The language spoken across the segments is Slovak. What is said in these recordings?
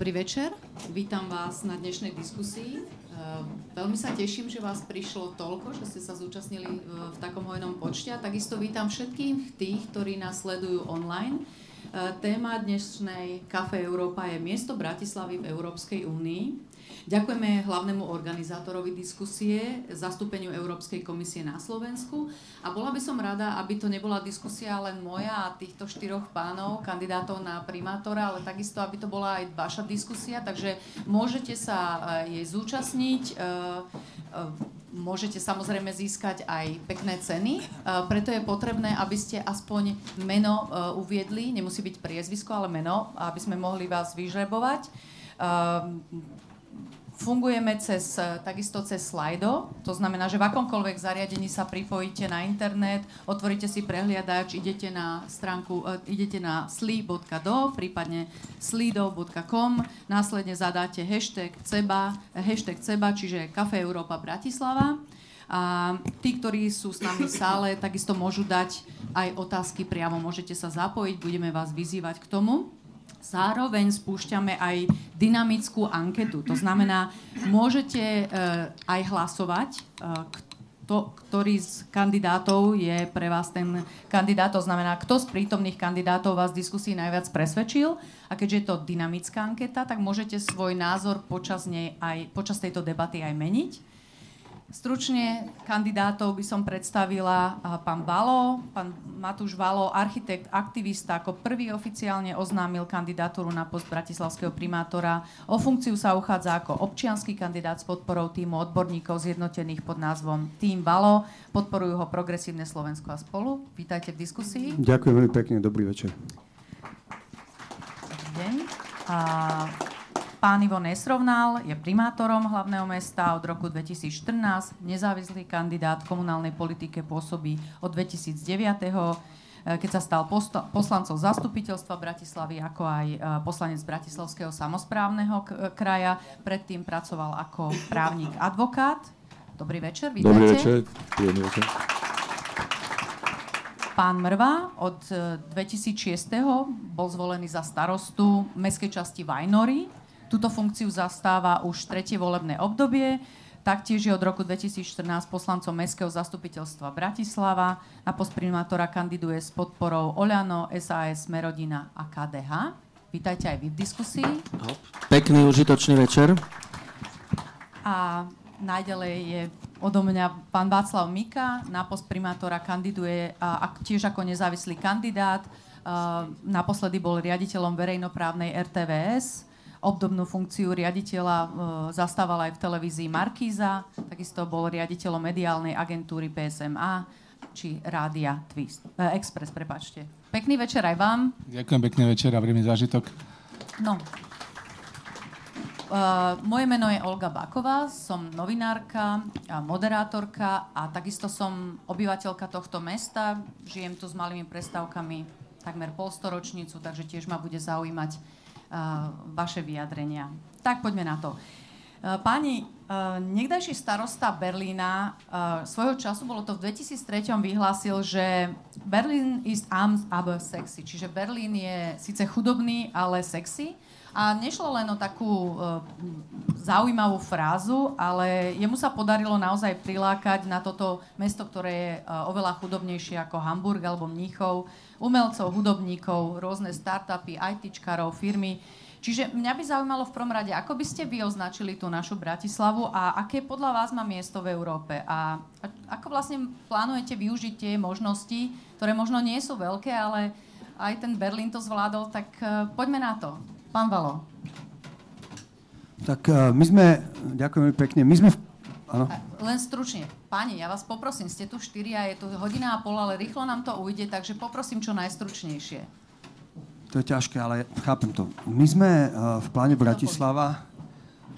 Dobrý večer, vítam vás na dnešnej diskusii. Veľmi sa teším, že vás prišlo toľko, že ste sa zúčastnili v takom hojnom počte a takisto vítam všetkých tých, ktorí nás sledujú online. Téma dnešnej Kafe Európa je miesto Bratislavy v Európskej únii. Ďakujeme hlavnému organizátorovi diskusie, zastúpeniu Európskej komisie na Slovensku a bola by som rada, aby to nebola diskusia len moja a týchto štyroch pánov, kandidátov na primátora, ale takisto, aby to bola aj vaša diskusia, takže môžete sa eh, jej zúčastniť. Eh, eh, môžete samozrejme získať aj pekné ceny, preto je potrebné, aby ste aspoň meno uviedli, nemusí byť priezvisko, ale meno, aby sme mohli vás vyžrebovať. Fungujeme cez, e, takisto cez Slido, to znamená, že v akomkoľvek zariadení sa pripojíte na internet, otvoríte si prehliadač, idete na stránku, uh, idete na sli.do, prípadne slido.com, následne zadáte hashtag CEBA, hashtag CEBA, čiže Kafe Európa Bratislava. A tí, ktorí sú s nami v sále, takisto môžu dať aj otázky priamo, môžete sa zapojiť, budeme vás vyzývať k tomu. Zároveň spúšťame aj dynamickú anketu. To znamená, môžete uh, aj hlasovať, uh, kto, ktorý z kandidátov je pre vás ten kandidát. To znamená, kto z prítomných kandidátov vás v diskusii najviac presvedčil. A keďže je to dynamická anketa, tak môžete svoj názor počas, nej aj, počas tejto debaty aj meniť. Stručne kandidátov by som predstavila pán Valo. Pán Matúš Valo, architekt, aktivista, ako prvý oficiálne oznámil kandidatúru na post bratislavského primátora. O funkciu sa uchádza ako občianský kandidát s podporou týmu odborníkov zjednotených pod názvom Tým Valo. Podporujú ho Progresívne Slovensko a spolu. Vítajte v diskusii. Ďakujem veľmi pekne, dobrý večer. Dobrý deň. A Pán Ivo Nesrovnal je primátorom hlavného mesta od roku 2014, nezávislý kandidát v komunálnej politike pôsobí od 2009 eh, keď sa stal poslancom zastupiteľstva Bratislavy, ako aj eh, poslanec Bratislavského samozprávneho kraja. Predtým pracoval ako právnik advokát. Dobrý večer, vítajte. Dobrý večer, Dobrý večer. Pán Mrva od 2006. Eh, bol zvolený za starostu mestskej časti Vajnory Túto funkciu zastáva už tretie volebné obdobie. Taktiež je od roku 2014 poslancom Mestského zastupiteľstva Bratislava. Na post primátora kandiduje s podporou Oľano, SAS, Merodina a KDH. Vítajte aj vy v diskusii. Pekný, užitočný večer. A najďalej je odo mňa pán Václav Mika. Na post primátora kandiduje a, a tiež ako nezávislý kandidát. Uh, naposledy bol riaditeľom verejnoprávnej RTVS Obdobnú funkciu riaditeľa e, zastával aj v televízii Markíza, takisto bol riaditeľom mediálnej agentúry PSMA či Rádia Twist, e, Express, prepačte. Pekný večer aj vám. Ďakujem, pekný večer a príjemný zážitok. No, Uh, moje meno je Olga Baková, som novinárka a moderátorka a takisto som obyvateľka tohto mesta. Žijem tu s malými prestávkami takmer polstoročnicu, takže tiež ma bude zaujímať vaše vyjadrenia. Tak poďme na to. Páni, niekdajší starosta Berlína svojho času, bolo to v 2003, vyhlásil, že Berlín is arms aber sexy, čiže Berlín je síce chudobný, ale sexy. A nešlo len o takú zaujímavú frázu, ale jemu sa podarilo naozaj prilákať na toto mesto, ktoré je oveľa chudobnejšie ako Hamburg alebo Mníchov, umelcov, hudobníkov, rôzne startupy, ITčkarov, firmy. Čiže mňa by zaujímalo v prvom rade, ako by ste vy označili tú našu Bratislavu a aké podľa vás má miesto v Európe a, ako vlastne plánujete využiť tie možnosti, ktoré možno nie sú veľké, ale aj ten Berlín to zvládol, tak uh, poďme na to. Pán Valo. Tak uh, my sme, ďakujem pekne, my sme... V, áno. Len stručne. Páni, ja vás poprosím, ste tu štyri a je tu hodina a pol, ale rýchlo nám to ujde, takže poprosím čo najstručnejšie. To je ťažké, ale chápem to. My sme uh, v pláne Bratislava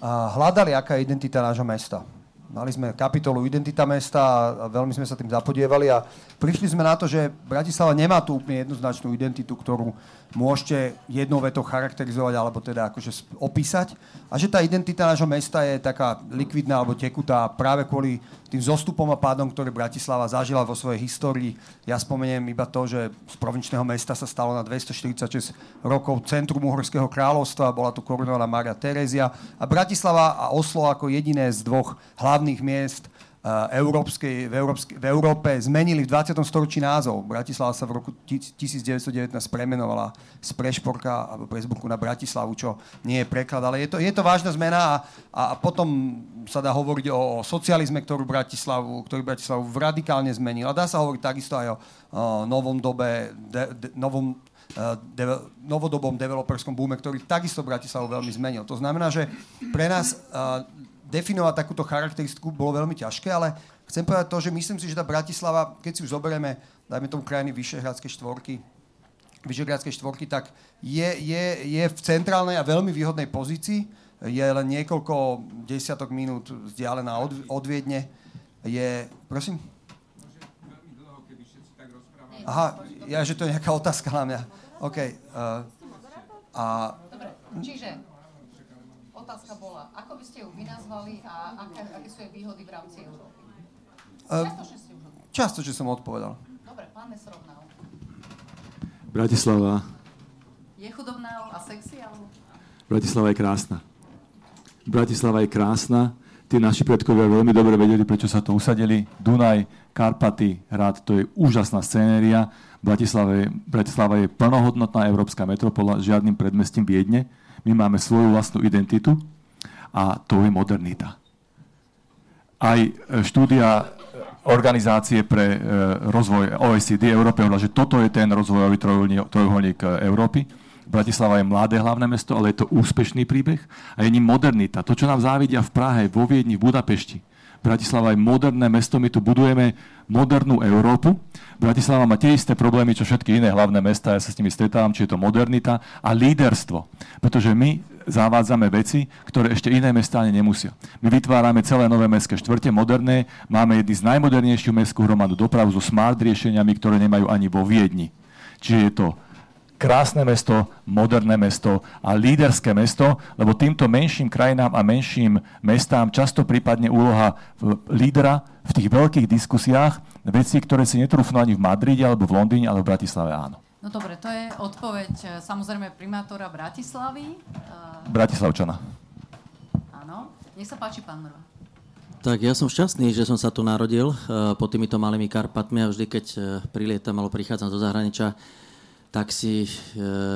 uh, hľadali, aká je identita nášho mesta. mali sme kapitolu Identita mesta a veľmi sme sa tým zapodievali a prišli sme na to, že Bratislava nemá tú úplne jednoznačnú identitu, ktorú môžete jednou vetou charakterizovať alebo teda akože opísať a že tá identita nášho mesta je taká likvidná alebo tekutá práve kvôli tým zostupom a pádom, ktoré Bratislava zažila vo svojej histórii. Ja spomeniem iba to, že z provinčného mesta sa stalo na 246 rokov centrum Uhorského kráľovstva, bola tu korunovaná Maria Terézia a Bratislava a Oslo ako jediné z dvoch hlavných miest európskej, v, Európskej, v Európe zmenili v 20. storočí názov. Bratislava sa v roku 1919 premenovala z Prešporka alebo Presburku na Bratislavu, čo nie je preklad, ale je to, je to vážna zmena a, a potom sa dá hovoriť o, o socializme, ktorú Bratislavu, ktorý Bratislavu radikálne zmenil. A dá sa hovoriť takisto aj o, o novom dobe, de, de, novom de, novodobom developerskom búme, ktorý takisto Bratislavu veľmi zmenil. To znamená, že pre nás uh, definovať takúto charakteristiku bolo veľmi ťažké, ale chcem povedať to, že myslím si, že tá Bratislava, keď si už zoberieme, dajme tomu krajiny Vyšehradskej štvorky, Vyšehradskej štvorky, tak je, je, je v centrálnej a veľmi výhodnej pozícii. Je len niekoľko desiatok minút vzdialená od, od Viedne. Je, prosím? Aha, ja, že to je nejaká otázka na mňa. OK. Uh, a... Dobre, čiže otázka bola, ako by ste ju vynazvali a aké, aké sú jej výhody v rámci Európy? Uh, už Čiastočne som odpovedal. Dobre, pán Nesrovnal. Bratislava. Je chudobná a sexy, alebo? Bratislava je krásna. Bratislava je krásna. Tí naši predkovia veľmi dobre vedeli, prečo sa to usadili. Dunaj, Karpaty, Hrad, to je úžasná scénéria. Bratislava je, Bratislava je plnohodnotná európska metropola, žiadnym predmestím Viedne my máme svoju vlastnú identitu a to je modernita. Aj e, štúdia organizácie pre e, rozvoj OECD Európy hovorila, že toto je ten rozvojový trojuholník e, Európy. Bratislava je mladé hlavné mesto, ale je to úspešný príbeh a je ním modernita. To, čo nám závidia v Prahe, vo Viedni, v Budapešti, Bratislava je moderné mesto, my tu budujeme modernú Európu. Bratislava má tie isté problémy, čo všetky iné hlavné mesta, ja sa s nimi stretávam, či je to modernita a líderstvo. Pretože my zavádzame veci, ktoré ešte iné mesta ani nemusia. My vytvárame celé nové mestské štvrte, moderné, máme jedny z najmodernejšiu mestskú hromadu dopravu so smart riešeniami, ktoré nemajú ani vo Viedni. Čiže je to krásne mesto, moderné mesto a líderské mesto, lebo týmto menším krajinám a menším mestám často prípadne úloha lídra v tých veľkých diskusiách, veci, ktoré si netrúfnú ani v Madride, alebo v Londýne, alebo v Bratislave áno. No dobre, to je odpoveď e, samozrejme primátora Bratislavy. E, Bratislavčana. Áno. Nech sa páči, pán Mrva. Tak ja som šťastný, že som sa tu narodil uh, pod týmito malými Karpatmi a vždy, keď prilietam alebo prichádzam zo zahraničia, tak si e,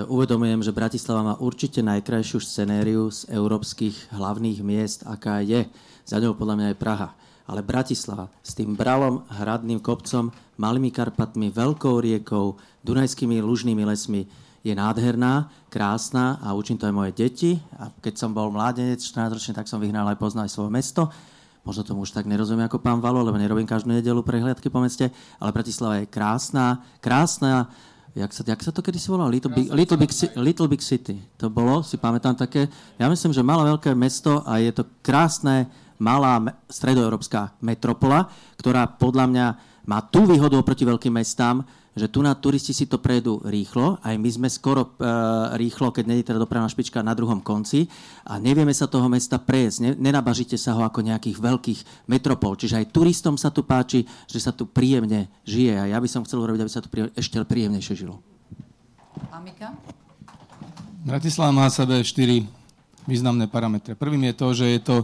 uvedomujem, že Bratislava má určite najkrajšiu scenériu z európskych hlavných miest, aká je. Za ňou podľa mňa aj Praha. Ale Bratislava s tým bralom, hradným kopcom, malými Karpatmi, veľkou riekou, dunajskými lužnými lesmi je nádherná, krásna a učím to aj moje deti. A keď som bol mládenec, 14 ročný, tak som vyhnal aj poznal svoje mesto. Možno tomu už tak nerozumiem ako pán Valo, lebo nerobím každú nedelu prehliadky po meste, ale Bratislava je krásna, krásna, jak sa, jak sa to kedy si volalo? Little Big, Little, Big, Little Big City. To bolo, si pamätám také. Ja myslím, že malé veľké mesto a je to krásne, malá stredoeurópska metropola, ktorá podľa mňa má tú výhodu oproti veľkým mestám, že tu na turisti si to prejdú rýchlo, aj my sme skoro e, rýchlo, keď je teda dopravná špička na druhom konci a nevieme sa toho mesta prejsť, ne, nenabažite sa ho ako nejakých veľkých metropol. Čiže aj turistom sa tu páči, že sa tu príjemne žije a ja by som chcel urobiť, aby sa tu príjemne, ešte príjemnejšie žilo. Amika? Bratislava má sebe štyri významné parametre. Prvým je to, že je to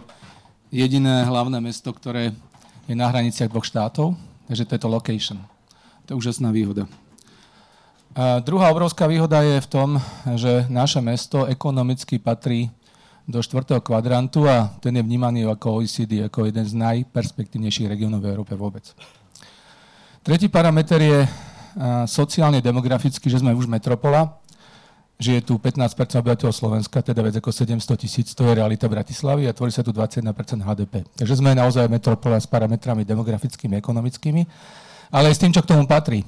jediné hlavné mesto, ktoré je na hraniciach dvoch štátov, takže to je to location. To je úžasná výhoda. A druhá obrovská výhoda je v tom, že naše mesto ekonomicky patrí do štvrtého kvadrantu a ten je vnímaný ako OECD, ako jeden z najperspektívnejších regiónov v Európe vôbec. Tretí parameter je sociálne demografický, že sme už metropola, že je tu 15 obyvateľov Slovenska, teda viac ako 700 tisíc, to je realita Bratislavy a tvorí sa tu 21% HDP. Takže sme naozaj metropola s parametrami demografickými, ekonomickými ale aj s tým, čo k tomu patrí.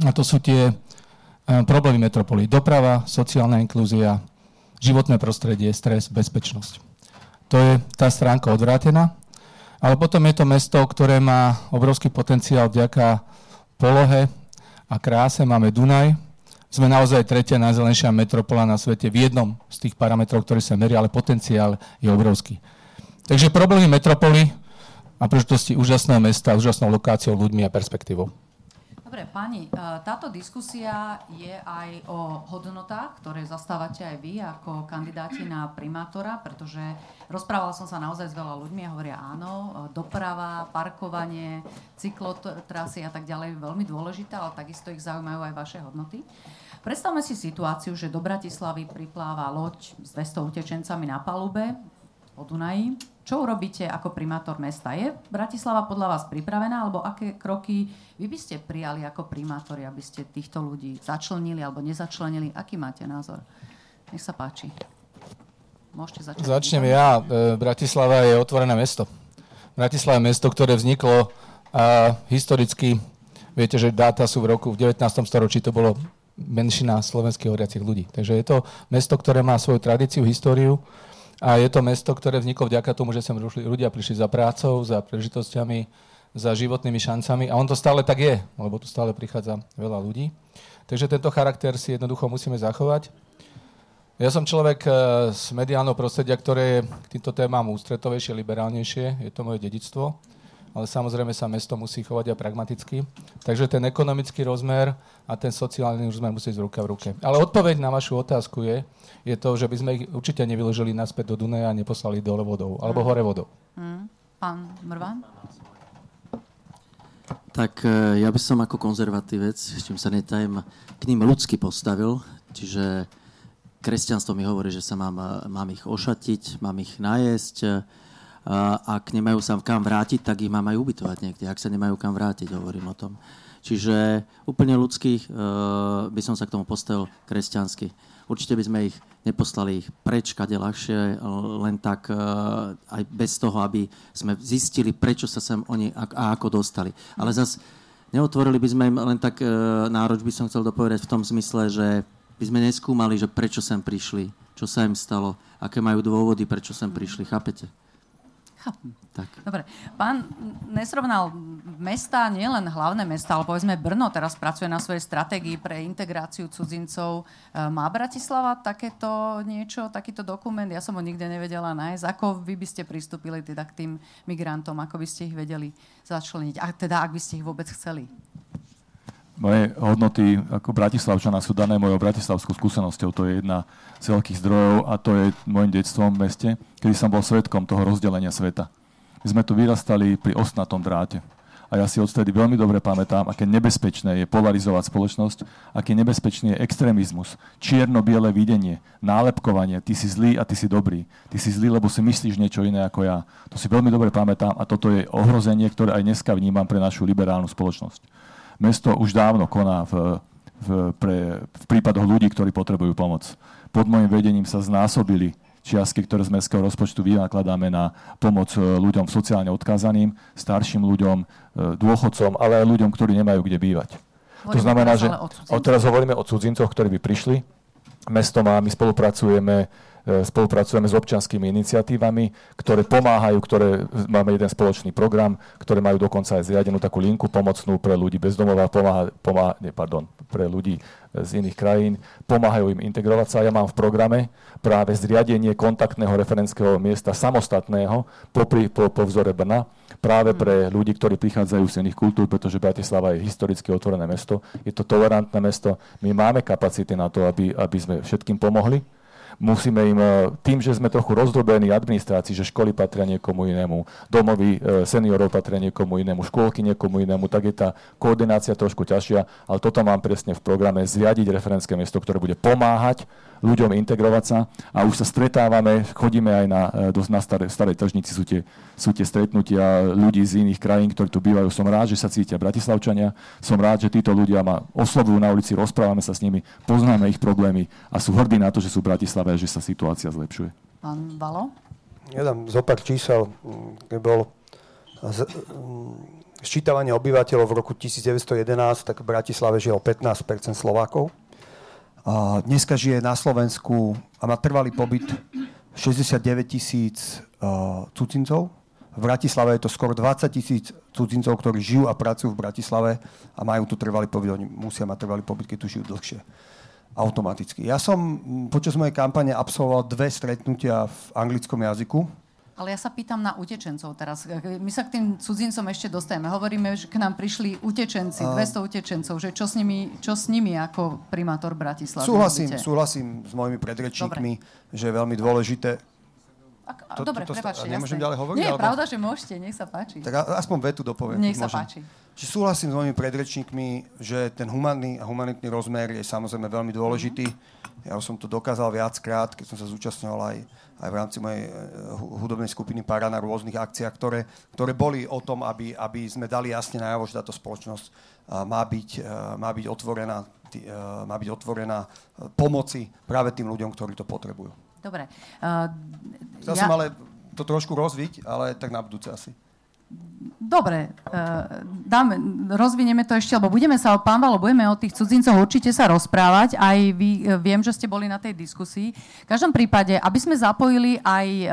A to sú tie e, problémy metropoly. Doprava, sociálna inklúzia, životné prostredie, stres, bezpečnosť. To je tá stránka odvrátená. Ale potom je to mesto, ktoré má obrovský potenciál vďaka polohe a kráse. Máme Dunaj. Sme naozaj tretia najzelenšia metropola na svete v jednom z tých parametrov, ktoré sa meria, ale potenciál je obrovský. Takže problémy metropoly a príležitosti úžasného mesta, úžasnou lokáciou, ľuďmi a perspektívou. Dobre, pani, e, táto diskusia je aj o hodnotách, ktoré zastávate aj vy ako kandidáti na primátora, pretože rozprávala som sa naozaj s veľa ľuďmi a hovoria áno, e, doprava, parkovanie, cyklotrasy a tak ďalej je veľmi dôležité, ale takisto ich zaujímajú aj vaše hodnoty. Predstavme si situáciu, že do Bratislavy pripláva loď s 200 utečencami na palube o Dunaji čo urobíte ako primátor mesta? Je Bratislava podľa vás pripravená, alebo aké kroky vy by ste prijali ako primátori, aby ste týchto ľudí začlenili alebo nezačlenili? Aký máte názor? Nech sa páči. Môžete začať. Začnem ja. E, Bratislava je otvorené mesto. Bratislava je mesto, ktoré vzniklo a historicky, viete, že dáta sú v roku v 19. storočí, to bolo menšina slovenských horiacich ľudí. Takže je to mesto, ktoré má svoju tradíciu, históriu a je to mesto, ktoré vzniklo vďaka tomu, že sem ľudia prišli za prácou, za príležitosťami, za životnými šancami. A on to stále tak je, lebo tu stále prichádza veľa ľudí. Takže tento charakter si jednoducho musíme zachovať. Ja som človek eh, z mediálneho prostredia, ktoré je k týmto témam ústretovejšie, liberálnejšie. Je to moje dedictvo ale samozrejme sa mesto musí chovať aj pragmaticky. Takže ten ekonomický rozmer a ten sociálny rozmer musí ísť ruka v ruke. Ale odpoveď na vašu otázku je, je to, že by sme ich určite nevyložili naspäť do Dunaja a neposlali dole vodou, alebo mm. hore vodou. Mm. Pán Mrvan? Tak e, ja by som ako konzervatívec, s čím sa netajem, k ním ľudsky postavil. Čiže kresťanstvo mi hovorí, že sa mám, e, mám ich ošatiť, mám ich najesť, ak nemajú sa kam vrátiť, tak ich mám aj ubytovať niekde. Ak sa nemajú kam vrátiť, hovorím o tom. Čiže úplne ľudských e, by som sa k tomu postavil kresťansky. Určite by sme ich neposlali ich preč, ľahšie, len tak e, aj bez toho, aby sme zistili, prečo sa sem oni a ako dostali. Ale zase neotvorili by sme im len tak e, nároč, by som chcel dopovedať v tom zmysle, že by sme neskúmali, že prečo sem prišli, čo sa im stalo, aké majú dôvody, prečo sem prišli, chápete? Tak. Dobre. Pán nesrovnal mesta, nielen hlavné mesta, ale povedzme Brno teraz pracuje na svojej stratégii pre integráciu cudzincov. E, má Bratislava takéto niečo, takýto dokument? Ja som ho nikde nevedela nájsť. Ako vy by ste pristúpili teda k tým migrantom? Ako by ste ich vedeli začleniť? A teda, ak by ste ich vôbec chceli? Moje hodnoty ako Bratislavčana sú dané mojou bratislavskou skúsenosťou. To je jedna z veľkých zdrojov a to je môjim detstvom v meste, kedy som bol svetkom toho rozdelenia sveta. My sme tu vyrastali pri osnatom dráte. A ja si odtedy veľmi dobre pamätám, aké nebezpečné je polarizovať spoločnosť, aký nebezpečný je extrémizmus, čierno-biele videnie, nálepkovanie, ty si zlý a ty si dobrý. Ty si zlý, lebo si myslíš niečo iné ako ja. To si veľmi dobre pamätám a toto je ohrozenie, ktoré aj dneska vnímam pre našu liberálnu spoločnosť mesto už dávno koná v, v, pre, v prípadoch ľudí, ktorí potrebujú pomoc. Pod môjim vedením sa znásobili čiastky, ktoré z mestského rozpočtu vynakladáme na pomoc e, ľuďom sociálne odkázaným, starším ľuďom, e, dôchodcom, ale aj ľuďom, ktorí nemajú kde bývať. Hovoríme to znamená, že teraz hovoríme o cudzincoch, ktorí by prišli. Mesto má, my spolupracujeme spolupracujeme s občanskými iniciatívami, ktoré pomáhajú, ktoré máme jeden spoločný program, ktoré majú dokonca aj zriadenú takú linku pomocnú pre ľudí bez domova, pomáha, pomáha, nie, pardon, pre ľudí z iných krajín, pomáhajú im integrovať sa. Ja mám v programe práve zriadenie kontaktného referenského miesta samostatného po, po, po vzore Brna, práve pre ľudí, ktorí prichádzajú z iných kultúr, pretože Bratislava je historicky otvorené mesto, je to tolerantné mesto, my máme kapacity na to, aby, aby sme všetkým pomohli musíme im, e, tým, že sme trochu rozdrobení administrácii, že školy patria niekomu inému, domovy e, seniorov patria niekomu inému, škôlky niekomu inému, tak je tá koordinácia trošku ťažšia, ale toto mám presne v programe, zriadiť referenské miesto, ktoré bude pomáhať ľuďom integrovať sa a už sa stretávame, chodíme aj na, e, dosť na staré, starej tržnici, sú tie, sú tie stretnutia ľudí z iných krajín, ktorí tu bývajú. Som rád, že sa cítia bratislavčania, som rád, že títo ľudia ma oslovujú na ulici, rozprávame sa s nimi, poznáme ich problémy a sú hrdí na to, že sú v Bratislave a že sa situácia zlepšuje. Pán Valo? Ja dám zo pár čísel, keď bol z, sčítavanie obyvateľov v roku 1911, tak v Bratislave žilo 15 Slovákov dneska žije na Slovensku a má trvalý pobyt 69 tisíc uh, cudzincov. V Bratislave je to skoro 20 tisíc cudzincov, ktorí žijú a pracujú v Bratislave a majú tu trvalý pobyt. Oni musia mať trvalý pobyt, keď tu žijú dlhšie. Automaticky. Ja som počas mojej kampane absolvoval dve stretnutia v anglickom jazyku ale ja sa pýtam na utečencov teraz. My sa k tým cudzincom ešte dostajeme. Hovoríme, že k nám prišli utečenci, 200 utečencov, že čo s nimi, čo s nimi ako primátor Bratislavy Súhlasím, súhlasím s mojimi predrečníkmi, Dobre. že je veľmi dôležité ak, to, dobre, to, to, prepáčte, Nemôžem jasné. ďalej hovoriť? Nie, je pravda, že môžete, nech sa páči. Tak aspoň vetu dopoviem. Nech sa môžem. páči. Čiže súhlasím s mojimi predrečníkmi, že ten humanný a humanitný rozmer je samozrejme veľmi dôležitý. Mm-hmm. Ja som to dokázal viackrát, keď som sa zúčastňoval aj aj v rámci mojej eh, hudobnej skupiny Para na rôznych akciách, ktoré, ktoré boli o tom, aby, aby sme dali jasne najavo, že táto spoločnosť eh, má byť, eh, má byť otvorená má byť otvorená pomoci práve tým ľuďom, ktorí to potrebujú. Dobre. Uh, Chcel ja... som ale to trošku rozviť, ale tak na budúce asi. Dobre, uh, dáme, rozvinieme to ešte, lebo budeme sa, pán Valo, budeme o tých cudzincoch určite sa rozprávať. Aj vy, uh, viem, že ste boli na tej diskusii. V každom prípade, aby sme zapojili aj uh,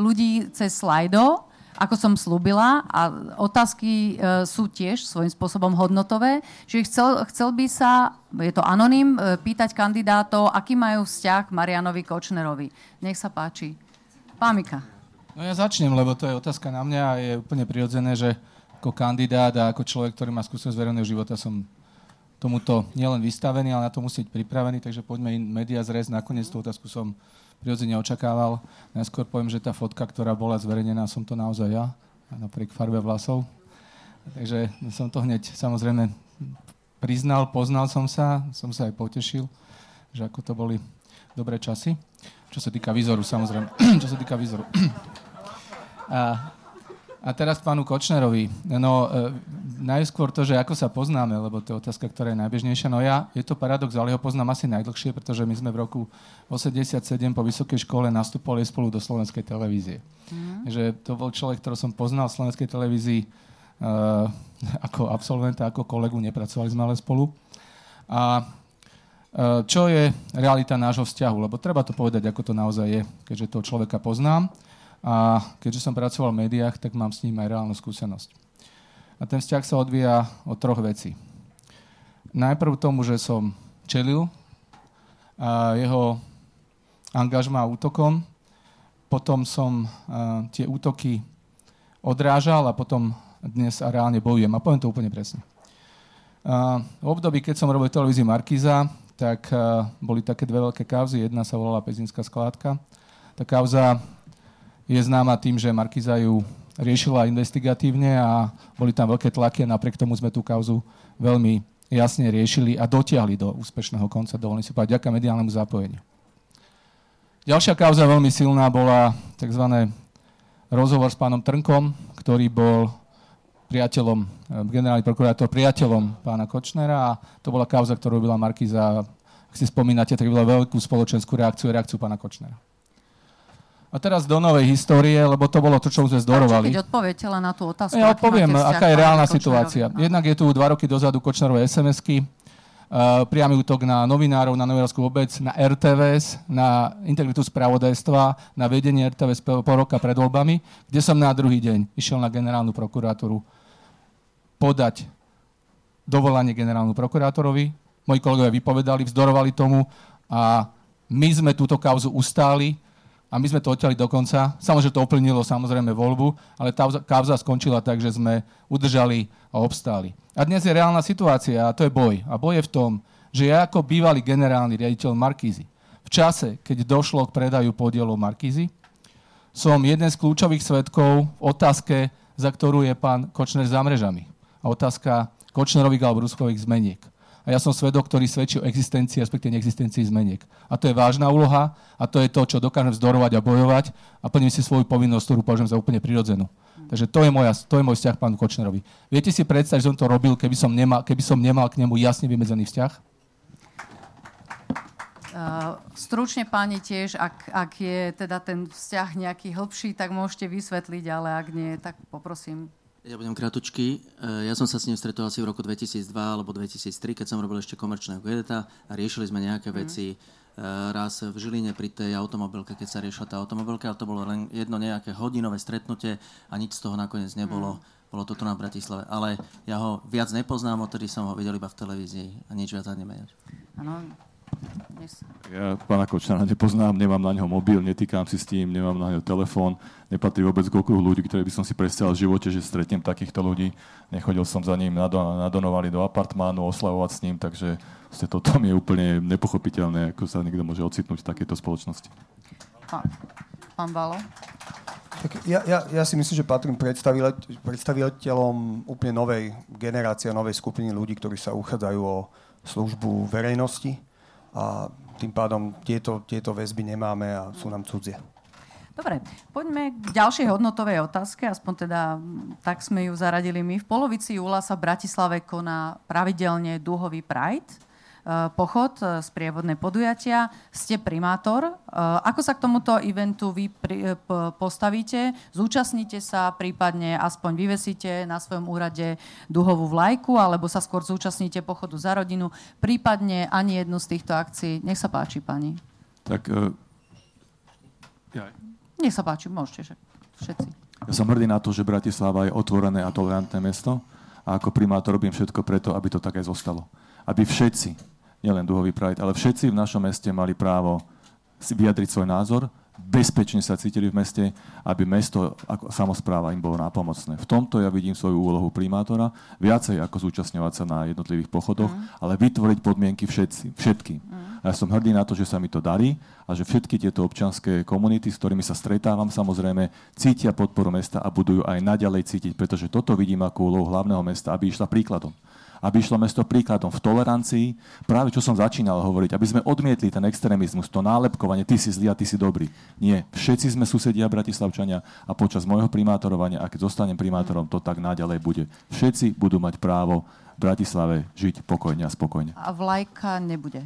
ľudí cez slajdo, ako som slúbila, a otázky sú tiež svojím spôsobom hodnotové. Čiže chcel, chcel by sa, je to anonym, pýtať kandidátov, aký majú vzťah Marianovi Kočnerovi. Nech sa páči. Pán Mika. No ja začnem, lebo to je otázka na mňa a je úplne prirodzené, že ako kandidát a ako človek, ktorý má skúsenosť verejného života, som tomuto nielen vystavený, ale na to musí byť pripravený, takže poďme in media zrez. Nakoniec tú otázku som prirodzene očakával. Najskôr poviem, že tá fotka, ktorá bola zverejnená, som to naozaj ja, napriek farbe vlasov. Takže som to hneď samozrejme priznal, poznal som sa, som sa aj potešil, že ako to boli dobré časy. Čo sa týka výzoru, samozrejme. čo sa týka výzoru. A, a teraz k pánu Kočnerovi. No, e, najskôr to, že ako sa poznáme, lebo to je otázka, ktorá je najbežnejšia. No ja, je to paradox, ale ho poznám asi najdlhšie, pretože my sme v roku 87 po vysokej škole nastupovali spolu do slovenskej televízie. Mm. Že to bol človek, ktorý som poznal v slovenskej televízii uh, ako absolventa, ako kolegu, nepracovali sme ale spolu. A uh, čo je realita nášho vzťahu? Lebo treba to povedať, ako to naozaj je, keďže toho človeka poznám. A keďže som pracoval v médiách, tak mám s ním aj reálnu skúsenosť. A ten vzťah sa odvíja od troch vecí. Najprv tomu, že som čelil a jeho angažma útokom, potom som tie útoky odrážal a potom dnes a reálne bojujem. A poviem to úplne presne. A, v období, keď som robil televíziu Markiza, tak boli také dve veľké kauzy. Jedna sa volala Pezinská skládka. Tá kauza je známa tým, že Markiza ju riešila investigatívne a boli tam veľké tlaky a napriek tomu sme tú kauzu veľmi jasne riešili a dotiahli do úspešného konca, dovolím si povedať, ďaká mediálnemu zapojeniu. Ďalšia kauza veľmi silná bola tzv. rozhovor s pánom Trnkom, ktorý bol priateľom, eh, generálny prokurátor, priateľom pána Kočnera a to bola kauza, ktorú robila Markiza. Ak si spomínate, tak bola veľkú spoločenskú reakciu, reakciu pána Kočnera. A teraz do novej histórie, lebo to bolo to, čo sme zdorovali. Keď odpoviete len na tú otázku. Ja odpoviem, aká je reálna situácia. No. Jednak je tu dva roky dozadu Kočnerové SMS-ky, uh, priamy útok na novinárov, na novinárskú obec, na RTVS, na integritu spravodajstva, na vedenie RTVS po, po roka pred voľbami, kde som na druhý deň išiel na generálnu prokuratúru podať dovolanie generálnu prokurátorovi. Moji kolegovia vypovedali, vzdorovali tomu a my sme túto kauzu ustáli a my sme to odtiaľi do konca. Samozrejme, to oplnilo samozrejme voľbu, ale tá kauza skončila tak, že sme udržali a obstáli. A dnes je reálna situácia a to je boj. A boj je v tom, že ja ako bývalý generálny riaditeľ Markízy, v čase, keď došlo k predaju podielov Markízy, som jeden z kľúčových svetkov v otázke, za ktorú je pán Kočner za mrežami. A otázka Kočnerových alebo Ruskových zmeniek a ja som svedok, ktorý svedčí o existencii, respektíve neexistencii zmeniek. A to je vážna úloha a to je to, čo dokážem vzdorovať a bojovať a plním si svoju povinnosť, ktorú považujem za úplne prirodzenú. Takže to je, moja, to je môj vzťah pánu Kočnerovi. Viete si predstaviť, že som to robil, keby som nemal, keby som nemal k nemu jasne vymedzený vzťah? Uh, stručne páni tiež, ak, ak je teda ten vzťah nejaký hĺbší, tak môžete vysvetliť, ale ak nie, tak poprosím Ja budem kratučky. E, ja som sa s ním stretol asi v roku 2002 alebo 2003, keď som robil ešte komerčného gedeta a riešili sme nejaké mm. veci. E, raz v Žiline pri tej automobilke, keď sa riešila tá automobilka, ale to bolo len jedno nejaké hodinové stretnutie a nič z toho nakoniec nebolo. Mm. Bolo to tu na Bratislave. Ale ja ho viac nepoznám, odtedy som ho videl iba v televízii a nič viac ani nemeňať. Áno, ja pána Kočnara nepoznám, nemám na neho mobil, netýkam si s tým, nemám na neho telefón, nepatrí vôbec k okruhu ľudí, ktoré by som si predstavil v živote, že stretnem takýchto ľudí. Nechodil som za ním nadonovali do apartmánu, oslavovať s ním, takže ste to tam je úplne nepochopiteľné, ako sa niekto môže ocitnúť v takejto spoločnosti. Pán, pán Balo? Tak ja, ja, ja si myslím, že patrím predstaviteľom úplne novej generácie, novej skupiny ľudí, ktorí sa uchádzajú o službu verejnosti a tým pádom tieto, tieto väzby nemáme a sú nám cudzie. Dobre, poďme k ďalšej hodnotovej otázke, aspoň teda tak sme ju zaradili my. V polovici júla sa v Bratislave koná pravidelne dúhový Pride. Eh, pochod, eh, sprievodné podujatia. Ste primátor. Eh, ako sa k tomuto eventu vy postavíte? Zúčastníte sa, prípadne aspoň vyvesíte na svojom úrade duhovú vlajku, alebo sa skôr zúčastníte pochodu za rodinu, prípadne ani jednu z týchto akcií. Nech sa páči, pani. Tak... Uh, ja. Nech sa páči, môžete všetci. Ja som hrdý na to, že Bratislava je otvorené a tolerantné mesto a ako primátor robím všetko preto, aby to tak aj zostalo. Aby všetci, nielen duhový Pride, ale všetci v našom meste mali právo si vyjadriť svoj názor, bezpečne sa cítili v meste, aby mesto ako samozpráva im bolo nápomocné. V tomto ja vidím svoju úlohu primátora, viacej ako zúčastňovať sa na jednotlivých pochodoch, mm. ale vytvoriť podmienky všetci, všetkým. Mm. A ja som hrdý na to, že sa mi to darí a že všetky tieto občanské komunity, s ktorými sa stretávam, samozrejme cítia podporu mesta a budú ju aj naďalej cítiť, pretože toto vidím ako úlohu hlavného mesta, aby išla príkladom aby išlo mesto príkladom v tolerancii, práve čo som začínal hovoriť, aby sme odmietli ten extrémizmus, to nálepkovanie, ty si zlý a ty si dobrý. Nie, všetci sme susedia Bratislavčania a počas môjho primátorovania, a keď zostanem primátorom, to tak naďalej bude. Všetci budú mať právo v Bratislave žiť pokojne a spokojne. A vlajka nebude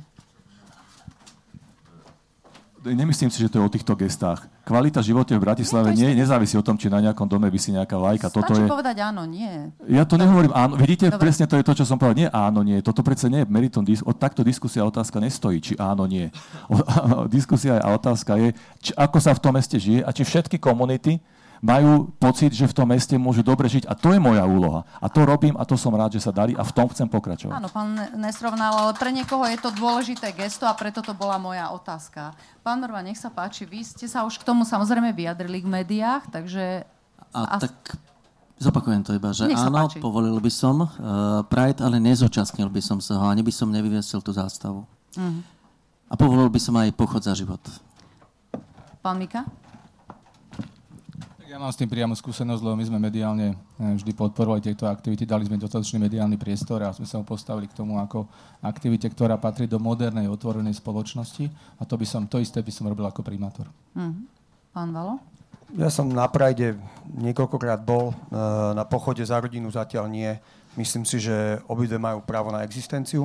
nemyslím si, že to je o týchto gestách. Kvalita života v Bratislave nie, nie nezávisí o tom, či na nejakom dome vysí nejaká lajka. Toto je... povedať áno, nie. Ja to nehovorím áno. Vidíte, Dobre. presne to je to, čo som povedal. Nie áno, nie. Toto predsa nie je meritum. O takto diskusia a otázka nestojí, či áno, nie. O, diskusia a otázka je, či, ako sa v tom meste žije a či všetky komunity majú pocit, že v tom meste môžu dobre žiť. A to je moja úloha. A to robím a to som rád, že sa darí a v tom chcem pokračovať. Áno, pán Nesrovnal, ale pre niekoho je to dôležité gesto a preto to bola moja otázka. Pán Morva, nech sa páči, vy ste sa už k tomu samozrejme vyjadrili v médiách, takže... A, a... tak zopakujem to iba, že áno, páči. povolil by som uh, Pride, ale nezúčastnil by som sa ho, ani by som nevyviesil tú zástavu. Uh-huh. A povolil by som aj pochod za život. Pán Mika? Ja mám s tým priamo skúsenosť, lebo my sme mediálne eh, vždy podporovali tieto aktivity, dali sme dostatočný mediálny priestor a sme sa postavili k tomu ako aktivite, ktorá patrí do modernej, otvorenej spoločnosti a to, by som, to isté by som robil ako primátor. Mm-hmm. Pán Valo? Ja som na Prajde niekoľkokrát bol, eh, na pochode za rodinu zatiaľ nie. Myslím si, že obidve majú právo na existenciu.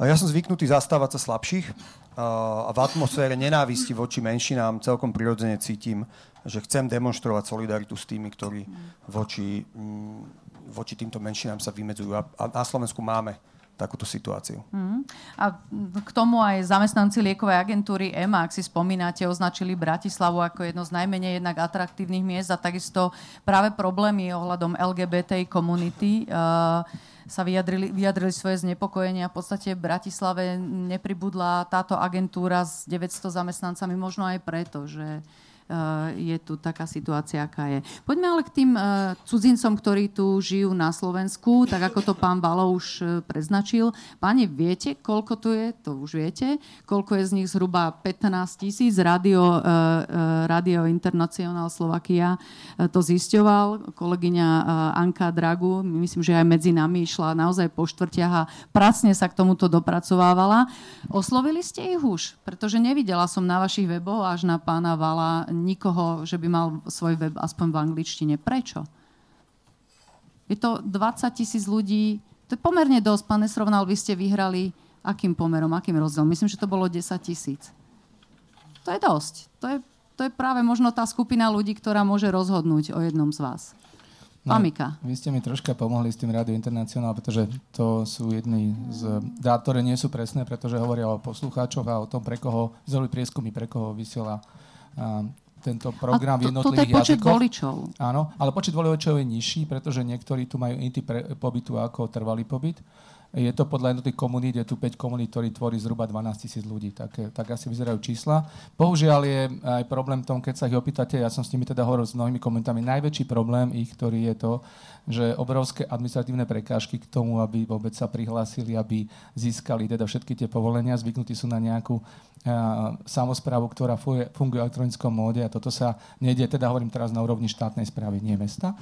Ja som zvyknutý zastávať sa slabších a v atmosfére nenávisti voči menšinám celkom prirodzene cítim, že chcem demonstrovať solidaritu s tými, ktorí voči, mm, voči týmto menšinám sa vymedzujú. A, na Slovensku máme takúto situáciu. Mm. A k tomu aj zamestnanci liekovej agentúry EMA, ak si spomínate, označili Bratislavu ako jedno z najmenej jednak atraktívnych miest a takisto práve problémy ohľadom LGBT komunity. Uh, sa vyjadrili, vyjadrili svoje znepokojenia. V podstate v Bratislave nepribudla táto agentúra s 900 zamestnancami možno aj preto, že je tu taká situácia, aká je. Poďme ale k tým uh, cudzincom, ktorí tu žijú na Slovensku, tak ako to pán Balo už uh, preznačil. Páni, viete, koľko tu je? To už viete. Koľko je z nich zhruba 15 tisíc? Radio, Radio Internacional Slovakia to zisťoval. Kolegyňa Anka Dragu, myslím, že aj medzi nami išla naozaj po štvrtiach a pracne sa k tomuto dopracovávala. Oslovili ste ich už? Pretože nevidela som na vašich weboch až na pána Vala nikoho, že by mal svoj web aspoň v angličtine. Prečo? Je to 20 tisíc ľudí, to je pomerne dosť. Pane Srovnal, vy ste vyhrali akým pomerom, akým rozdielom? Myslím, že to bolo 10 tisíc. To je dosť. To je, to je práve možno tá skupina ľudí, ktorá môže rozhodnúť o jednom z vás. No. Vy ste mi troška pomohli s tým Radio Internacionál, pretože to sú jedny z dát, ktoré nie sú presné, pretože hovoria o poslucháčoch a o tom, pre koho, zrobili prieskumy, pre koho vysiela a, tento program a to, v jednotlivých je počet jazykoch. voličov. Áno, ale počet voličov je nižší, pretože niektorí tu majú inty pre, pobytu ako trvalý pobyt. Je to podľa jednotých komunít, je tu 5 komunít, ktorí tvorí zhruba 12 tisíc ľudí. Tak, tak asi vyzerajú čísla. Bohužiaľ je aj problém v tom, keď sa ich opýtate, ja som s nimi teda hovoril s mnohými komentami, najväčší problém ich, ktorý je to, že obrovské administratívne prekážky k tomu, aby vôbec sa prihlásili, aby získali teda všetky tie povolenia, zvyknutí sú na nejakú samozprávu, ktorá funguje v elektronickom móde a toto sa nedie, teda hovorím teraz na úrovni štátnej správy, nie mesta.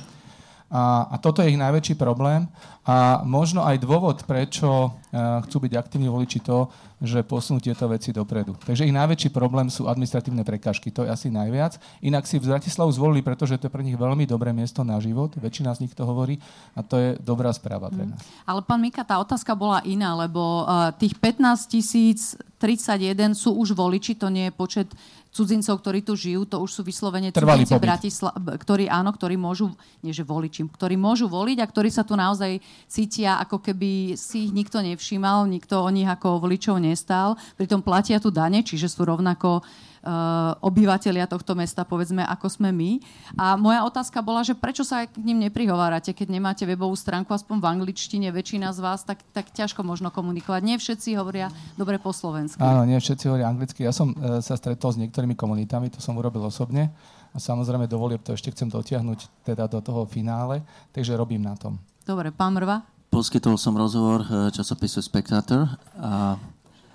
A, a toto je ich najväčší problém. A možno aj dôvod, prečo uh, chcú byť aktívni voliči to, že posunú tieto veci dopredu. Takže ich najväčší problém sú administratívne prekážky. To je asi najviac. Inak si v Bratislavu zvolili, pretože to je pre nich veľmi dobré miesto na život. Väčšina z nich to hovorí a to je dobrá správa pre nás. Mm. Ale pán Mika, tá otázka bola iná, lebo uh, tých 15 tisíc 31 sú už voliči, to nie je počet cudzincov, ktorí tu žijú, to už sú vyslovene Trvalý cudzinci Bratislav, ktorí áno, ktorí môžu, nie že voliči, ktorí môžu voliť a ktorí sa tu naozaj cítia, ako keby si ich nikto nevšímal, nikto o nich ako voličov nestál. Pritom platia tu dane, čiže sú rovnako uh, obyvateľia tohto mesta, povedzme, ako sme my. A moja otázka bola, že prečo sa k ním neprihovárate, keď nemáte webovú stránku, aspoň v angličtine, väčšina z vás, tak, tak ťažko možno komunikovať. Nie všetci hovoria dobre po slovensky. Áno, nie všetci hovoria anglicky. Ja som uh, sa stretol s niektorými komunitami, to som urobil osobne. A samozrejme dovolieb to ešte chcem dotiahnuť teda do toho finále, takže robím na tom. Dobre, pán Mrva? Poskytol som rozhovor e, časopisu Spectator a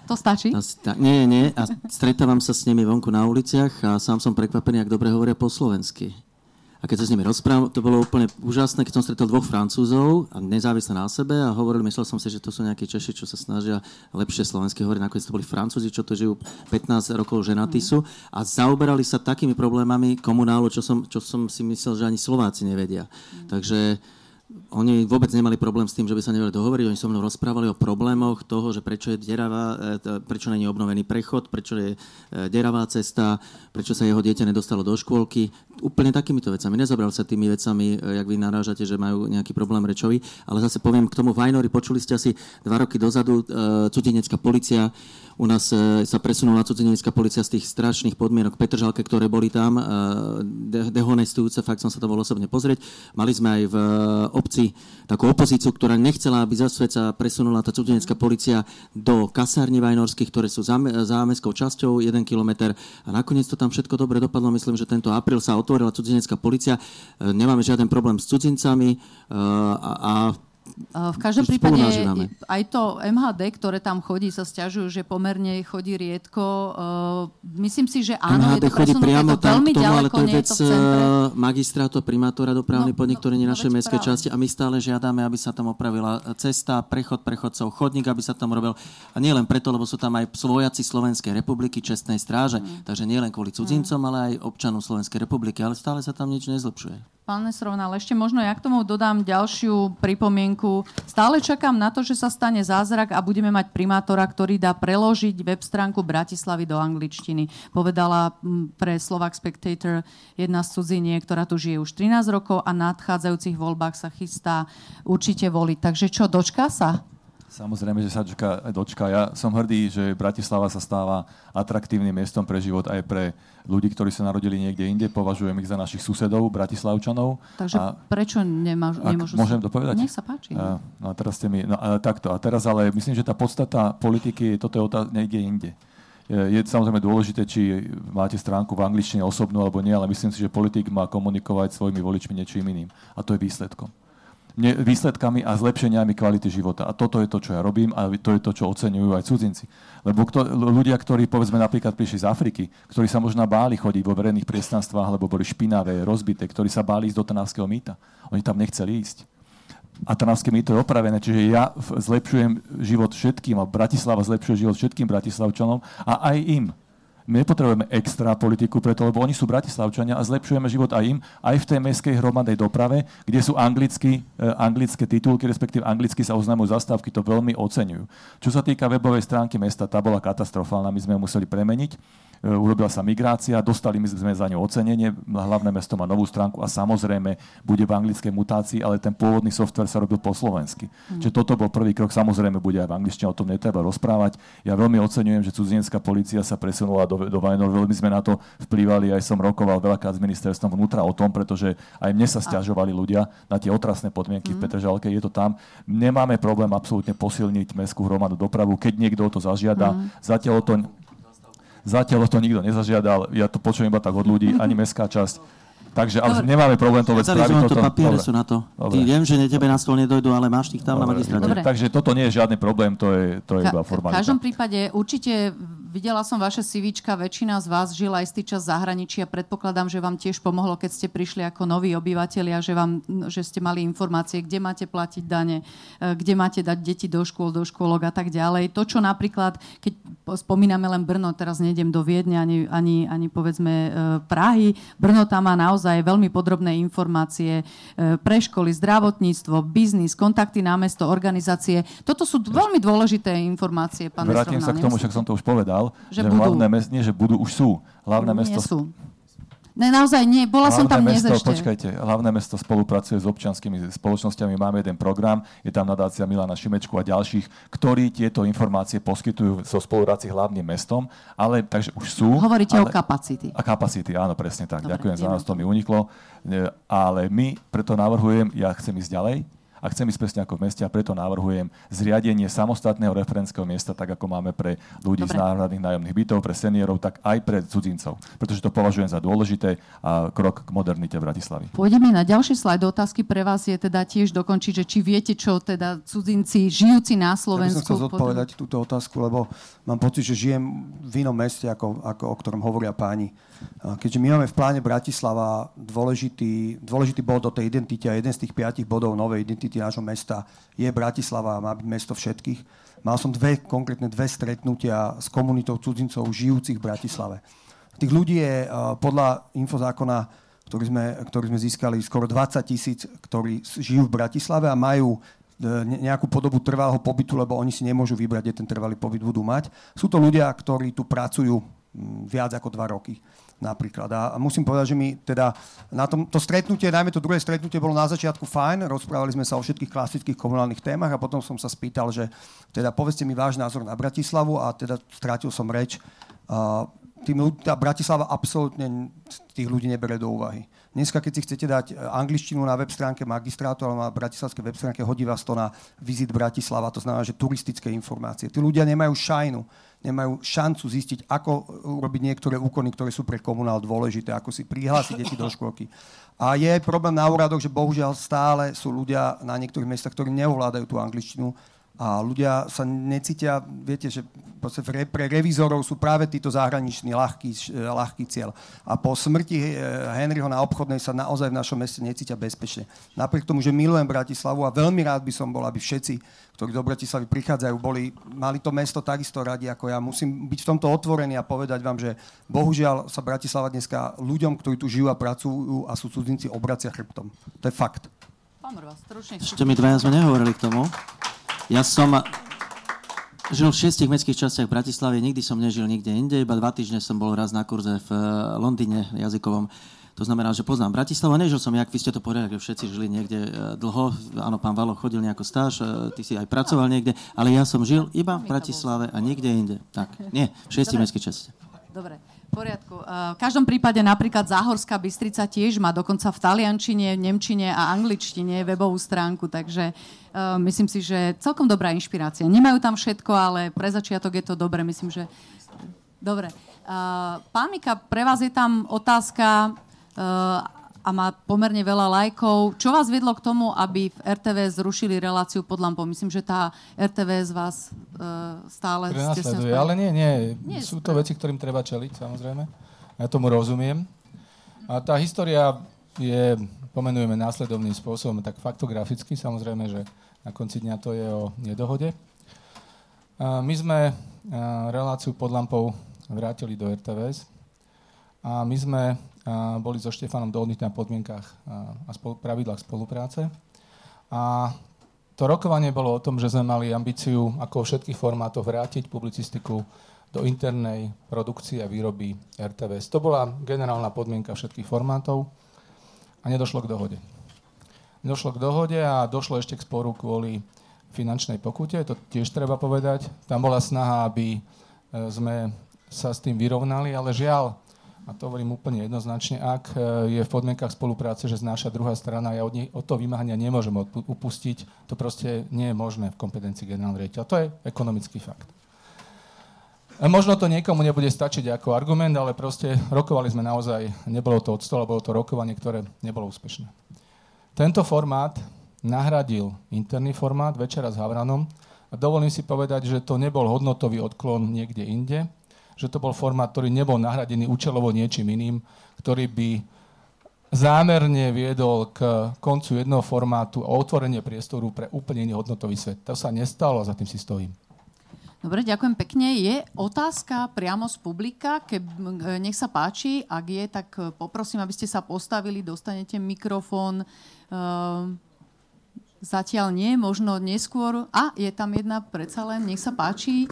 to stačí? A, nie, nie. A stretávam sa s nimi vonku na uliciach a sám som prekvapený, ak dobre hovoria po slovensky. A keď sa s nimi rozprávam, to bolo úplne úžasné, keď som stretol dvoch Francúzov a nezávisle na sebe a hovorili, myslel som si, že to sú nejakí Češi, čo sa snažia lepšie slovensky hovoriť. Nakoniec to boli Francúzi, čo tu žijú 15 rokov ženatí sú a zaoberali sa takými problémami komunálu, čo som, čo som si myslel, že ani Slováci nevedia. Takže oni vôbec nemali problém s tým, že by sa nevedeli dohovoriť. Oni so mnou rozprávali o problémoch toho, že prečo je deravá, e, prečo není obnovený prechod, prečo je e, deravá cesta, prečo sa jeho dieťa nedostalo do škôlky. Úplne takýmito vecami. Nezabral sa tými vecami, e, jak vy narážate, že majú nejaký problém rečový. Ale zase poviem k tomu Vajnori, počuli ste asi dva roky dozadu, cudzinecká policia u nás sa presunula cudzinecká policia z tých strašných podmienok Petržalke, ktoré boli tam, dehonestujúce, fakt som sa to bol osobne pozrieť. Mali sme aj v obci takú opozíciu, ktorá nechcela, aby za svet sa presunula tá cudzinecká policia do kasární vajnorských, ktoré sú za, za mestskou časťou, jeden kilometr. A nakoniec to tam všetko dobre dopadlo. Myslím, že tento apríl sa otvorila cudzinecká policia. Nemáme žiaden problém s cudzincami a, a v každom prípade aj to MHD, ktoré tam chodí, sa stiažujú, že pomerne chodí riedko. Myslím si, že áno, MHD je to chodí priamo je to veľmi tomu, ďaleko, ale to je vec to eh, magistrátu, primátora dopravný no, podnik, ktorý nie no, našej mestskej časti a my stále žiadame, aby sa tam opravila cesta, prechod prechodcov, chodník, aby sa tam robil. A nie len preto, lebo sú tam aj svojaci Slovenskej republiky, čestnej stráže, mm. takže nie len kvôli cudzincom, mm. ale aj občanom Slovenskej republiky, ale stále sa tam nič nezlepšuje. Pán Nesrovnal, ešte možno ja k tomu dodám ďalšiu pripomienku. Stále čakám na to, že sa stane zázrak a budeme mať primátora, ktorý dá preložiť web stránku Bratislavy do angličtiny. Povedala pre Slovak Spectator jedna z cudzinie, ktorá tu žije už 13 rokov a na nadchádzajúcich voľbách sa chystá určite voliť. Takže čo, dočká sa? Samozrejme, že sa dočka, dočka. Ja som hrdý, že Bratislava sa stáva atraktívnym miestom pre život aj pre ľudí, ktorí sa narodili niekde inde. Považujem ich za našich susedov, Bratislavčanov. Takže a, prečo nemôžu, nemôžu... Môžem to povedať? Nech sa páči. A, no a teraz ste mi... No, a, takto. A teraz ale myslím, že tá podstata politiky, toto je otázka niekde inde. Je, je samozrejme dôležité, či máte stránku v angličtine osobnú alebo nie, ale myslím si, že politik má komunikovať svojimi voličmi niečím iným. A to je výsledkom výsledkami a zlepšeniami kvality života. A toto je to, čo ja robím a to je to, čo oceňujú aj cudzinci. Lebo kto, ľudia, ktorí povedzme napríklad prišli z Afriky, ktorí sa možno báli chodiť vo verejných priestranstvách, lebo boli špinavé, rozbité, ktorí sa báli ísť do Trnavského mýta. Oni tam nechceli ísť. A Trnavské mýto je opravené, čiže ja zlepšujem život všetkým a Bratislava zlepšuje život všetkým Bratislavčanom a aj im. My nepotrebujeme extra politiku preto, lebo oni sú bratislavčania a zlepšujeme život aj im, aj v tej mestskej hromadnej doprave, kde sú anglicky, eh, anglické titulky, respektíve anglicky sa oznamujú zastávky, to veľmi oceňujú. Čo sa týka webovej stránky mesta, tá bola katastrofálna, my sme ju museli premeniť. E, urobila sa migrácia, dostali sme za ňu ocenenie, hlavné mesto má novú stránku a samozrejme bude v anglickej mutácii, ale ten pôvodný software sa robil po slovensky. Mm. Čiže toto bol prvý krok, samozrejme bude aj v angličtine, o tom netreba rozprávať. Ja veľmi oceňujem, že cudzinecká policia sa presunula do, do Vajnor, veľmi sme na to vplývali, aj som rokoval veľakrát s ministerstvom vnútra o tom, pretože aj mne sa stiažovali ľudia na tie otrasné podmienky mm. v Petržalke, je to tam. Nemáme problém absolútne posilniť mestskú hromadu dopravu, keď niekto o to zažiada. Mm. Zatiaľ to Zatiaľ to nikto nezažiadal, ja to počujem iba tak od ľudí, ani mestská časť. Takže ale Dobre. nemáme problém to vec spraviť. Toto. papiere Dobre. sú na to. Ty viem, že tebe na stôl nedojdu, ale máš tých tam Dobre. na magistráte. Takže toto nie je žiadny problém, to je, to je Ka- iba formalita. V každom prípade určite videla som vaše CVčka, väčšina z vás žila istý čas v zahraničí a predpokladám, že vám tiež pomohlo, keď ste prišli ako noví obyvateľia, že, vám, že ste mali informácie, kde máte platiť dane, e, kde máte dať deti do škôl, do škôlok a tak ďalej. To, čo napríklad, keď spomíname len Brno, teraz nejdem do Viedne ani, ani, ani povedzme e, Prahy, Brno tam má naozaj naozaj veľmi podrobné informácie e, pre školy, zdravotníctvo, biznis, kontakty na mesto, organizácie. Toto sú veľmi dôležité informácie, pán Vrátim sa k tomu, však som to už povedal, že, že budú. hlavné mesto, nie, že budú, už sú. Hlavné mesto, sú. Ne, naozaj nie, bola hlavné som tam mesto, dnes ešte. Počkajte, hlavné mesto spolupracuje s občianskými spoločnosťami, máme jeden program, je tam nadácia Milana Šimečku a ďalších, ktorí tieto informácie poskytujú so spolupráci hlavným mestom, ale takže už sú. Hovoríte ale, o kapacity. A kapacity, áno, presne tak. Dobre, Ďakujem za nás, to mi uniklo. Ale my preto navrhujem, ja chcem ísť ďalej, a chcem ísť presne ako v meste a preto navrhujem zriadenie samostatného referenského miesta, tak ako máme pre ľudí Dobre. z náhradných nájomných bytov, pre seniorov, tak aj pre cudzincov. Pretože to považujem za dôležité a krok k modernite Bratislavy. Pôjdeme na ďalší slajd. Otázky pre vás je teda tiež dokončiť, že či viete, čo teda cudzinci žijúci na Slovensku... Ja by som chcel zodpovedať pod... túto otázku, lebo mám pocit, že žijem v inom meste, ako, ako o ktorom hovoria páni. Keďže my máme v pláne Bratislava dôležitý, dôležitý bod do tej identity a jeden z tých piatich bodov novej identity nášho mesta je Bratislava a má byť mesto všetkých. Mal som dve, konkrétne dve stretnutia s komunitou cudzincov žijúcich v Bratislave. Tých ľudí je podľa infozákona, ktorý sme, ktorý sme získali, skoro 20 tisíc, ktorí žijú v Bratislave a majú e, nejakú podobu trvalého pobytu, lebo oni si nemôžu vybrať, kde ten trvalý pobyt budú mať. Sú to ľudia, ktorí tu pracujú viac ako dva roky napríklad. A musím povedať, že mi teda na tom, to stretnutie, najmä to druhé stretnutie bolo na začiatku fajn, rozprávali sme sa o všetkých klasických komunálnych témach a potom som sa spýtal, že teda povedzte mi váš názor na Bratislavu a teda strátil som reč. Uh, tým tá Bratislava absolútne tých ľudí nebere do úvahy. Dneska, keď si chcete dať angličtinu na web stránke magistrátu alebo na bratislavskej web stránke, hodí vás to na vizit Bratislava, to znamená, že turistické informácie. Tí ľudia nemajú šajnu nemajú šancu zistiť, ako urobiť niektoré úkony, ktoré sú pre komunál dôležité, ako si prihlásiť deti do školky. A je problém na úradoch, že bohužiaľ stále sú ľudia na niektorých miestach, ktorí neovládajú tú angličtinu a ľudia sa necítia, viete, že pre, pre revizorov sú práve títo zahraniční ľahký, ľahký cieľ. A po smrti eh, Henryho na obchodnej sa naozaj v našom meste necítia bezpečne. Napriek tomu, že milujem Bratislavu a veľmi rád by som bol, aby všetci, ktorí do Bratislavy prichádzajú, boli, mali to mesto takisto radi ako ja. Musím byť v tomto otvorený a povedať vám, že bohužiaľ sa Bratislava dneska ľuďom, ktorí tu žijú a pracujú a sú cudzinci, obracia chrbtom. To je fakt. Pán Rva, stručne. Ešte mi dvaja sme nehovorili k tomu. Ja som žil v šiestich mestských častiach v Bratislave, nikdy som nežil nikde inde, iba dva týždne som bol raz na kurze v eh, Londýne jazykovom. To znamená, že poznám Bratislavu. Nežil som, jak vy ste to povedali, že všetci žili niekde eh, dlho. Áno, pán Valo chodil nejako stáž, eh, ty si aj pracoval niekde, ale ja som žil iba v Bratislave a nikde inde. Tak, nie, v šiestich mestských častiach. Dobre. V poriadku. V každom prípade napríklad Záhorská Bystrica tiež má dokonca v taliančine, nemčine a angličtine webovú stránku, takže uh, myslím si, že celkom dobrá inšpirácia. Nemajú tam všetko, ale pre začiatok je to dobre, myslím, že... Dobre. Uh, pán Mika, pre vás je tam otázka, a má pomerne veľa lajkov. Čo vás viedlo k tomu, aby v RTV zrušili reláciu pod lampou? Myslím, že tá RTV z vás uh, stále... Prenasleduje, ale nie, nie. nie Sú to veci, ktorým treba čeliť, samozrejme. Ja tomu rozumiem. A tá história je, pomenujeme následovným spôsobom, tak faktograficky, samozrejme, že na konci dňa to je o nedohode. A my sme reláciu pod lampou vrátili do RTVS a my sme boli so Štefanom dohodnutí na podmienkach a spolu, pravidlách spolupráce. A to rokovanie bolo o tom, že sme mali ambíciu ako všetkých formátoch vrátiť publicistiku do internej produkcie a výroby RTVS. To bola generálna podmienka všetkých formátov a nedošlo k dohode. Došlo k dohode a došlo ešte k sporu kvôli finančnej pokute, to tiež treba povedať. Tam bola snaha, aby e, sme sa s tým vyrovnali, ale žiaľ, a to hovorím úplne jednoznačne, ak e, je v podmienkach spolupráce, že znáša druhá strana, ja od, nej, od toho vymáhania nemôžem upustiť, to proste nie je možné v kompetencii generálneho riaditeľa. To je ekonomický fakt. Možno to niekomu nebude stačiť ako argument, ale proste rokovali sme naozaj, nebolo to od stola, bolo to rokovanie, ktoré nebolo úspešné. Tento formát nahradil interný formát Večera s Havranom a dovolím si povedať, že to nebol hodnotový odklon niekde inde, že to bol formát, ktorý nebol nahradený účelovo niečím iným, ktorý by zámerne viedol k koncu jedného formátu a otvorenie priestoru pre úplne iný hodnotový svet. To sa nestalo a za tým si stojím. Dobre, ďakujem pekne. Je otázka priamo z publika? Ke, nech sa páči. Ak je, tak poprosím, aby ste sa postavili, dostanete mikrofón. Uh, zatiaľ nie, možno neskôr. A, je tam jedna predsa len, nech sa páči.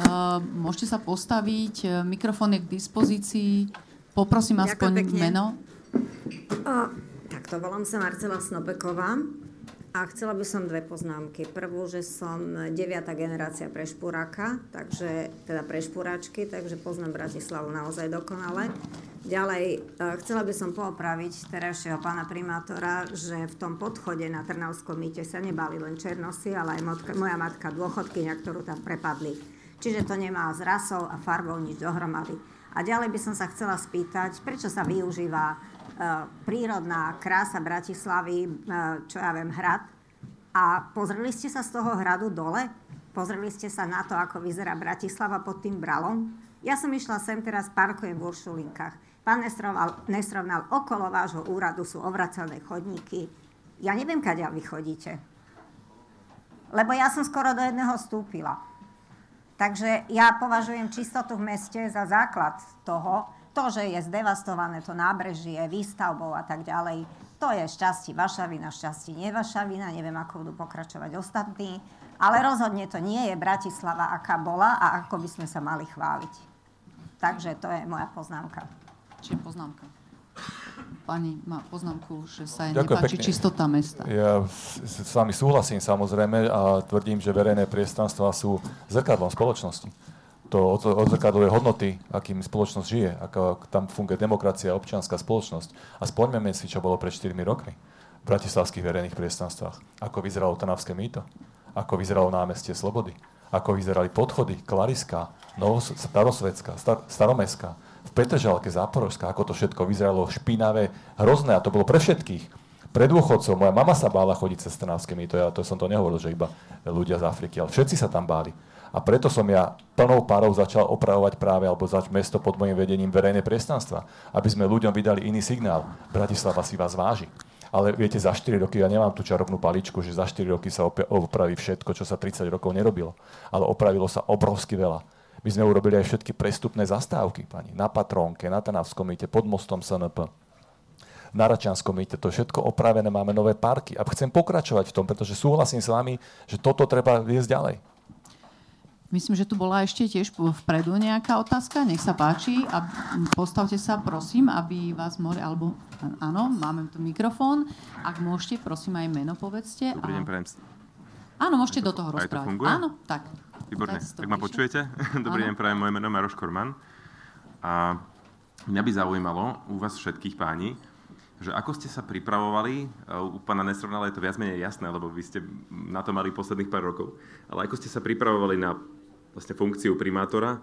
Uh, môžete sa postaviť, mikrofón je k dispozícii. Poprosím aspoň meno. O, tak to volám sa Marcela Snobeková. A chcela by som dve poznámky. Prvú, že som deviatá generácia prešpuráka, takže, teda prešpuráčky, takže poznám Bratislavu naozaj dokonale. Ďalej, e, chcela by som poopraviť terajšieho pána primátora, že v tom podchode na Trnavskom mýte sa nebali len černosy, ale aj motka, moja matka dôchodkynia, ktorú tam prepadli. Čiže to nemá s rasou a farbou nič dohromady. A ďalej by som sa chcela spýtať, prečo sa využíva prírodná krása Bratislavy, e, čo ja viem, hrad. A pozreli ste sa z toho hradu dole? Pozreli ste sa na to, ako vyzerá Bratislava pod tým bralom? Ja som išla sem teraz, parkujem v Uršulinkách. Pán Nesrovnal, Nesrovnal, okolo vášho úradu sú ovracané chodníky. Ja neviem, kade vy chodíte. Lebo ja som skoro do jedného stúpila. Takže ja považujem čistotu v meste za základ toho, to, že je zdevastované to nábrežie výstavbou a tak ďalej, to je šťastie vaša vina, šťastie nie vaša vina, neviem, ako budú pokračovať ostatní, ale rozhodne to nie je Bratislava, aká bola a ako by sme sa mali chváliť. Takže to je moja poznámka. Čiže poznámka. Pani má poznámku, že sa jej Ďakujem nepáči pekne. čistota mesta. Ja s vami súhlasím samozrejme a tvrdím, že verejné priestranstva sú zrkadlom spoločnosti to odzrkadluje hodnoty, akým spoločnosť žije, ako tam funguje demokracia, občianská spoločnosť. A spoňme si, čo bolo pred 4 rokmi v bratislavských verejných priestranstvách. Ako vyzeralo Trnavské mýto, ako vyzeralo námestie Slobody, ako vyzerali podchody, Klariska, Starosvetská, Star, Staromestská, v Petržalke, Záporožská, ako to všetko vyzeralo špinavé, hrozné a to bolo pre všetkých. Pre dôchodcov, moja mama sa bála chodiť cez Trnavské mýto, ja to som to nehovoril, že iba ľudia z Afriky, ale všetci sa tam báli. A preto som ja plnou párou začal opravovať práve, alebo zač mesto pod mojim vedením verejné priestranstva, aby sme ľuďom vydali iný signál. Bratislava si vás váži. Ale viete, za 4 roky ja nemám tú čarovnú paličku, že za 4 roky sa opraví všetko, čo sa 30 rokov nerobilo. Ale opravilo sa obrovsky veľa. My sme urobili aj všetky prestupné zastávky, pani. Na Patrónke, na Tanavskom mýte, pod mostom SNP na Račanskom mýte, to všetko opravené, máme nové parky. A chcem pokračovať v tom, pretože súhlasím s vami, že toto treba viesť ďalej. Myslím, že tu bola ešte tiež vpredu nejaká otázka. Nech sa páči. A postavte sa, prosím, aby vás mohli... Alebo áno, máme tu mikrofón. Ak môžete, prosím, aj meno povedzte. Dobrý deň, prajem. Áno, môžete do toho rozprávať. to funguje? Áno, tak. Výborne. Tak, tak ma počujete? Dobrý deň, prajem. Moje meno je Maroš Korman. A mňa by zaujímalo u vás všetkých páni, že ako ste sa pripravovali, u pána Nesrovnala je to viac menej jasné, lebo vy ste na to mali posledných pár rokov, ale ako ste sa pripravovali na vlastne funkciu primátora.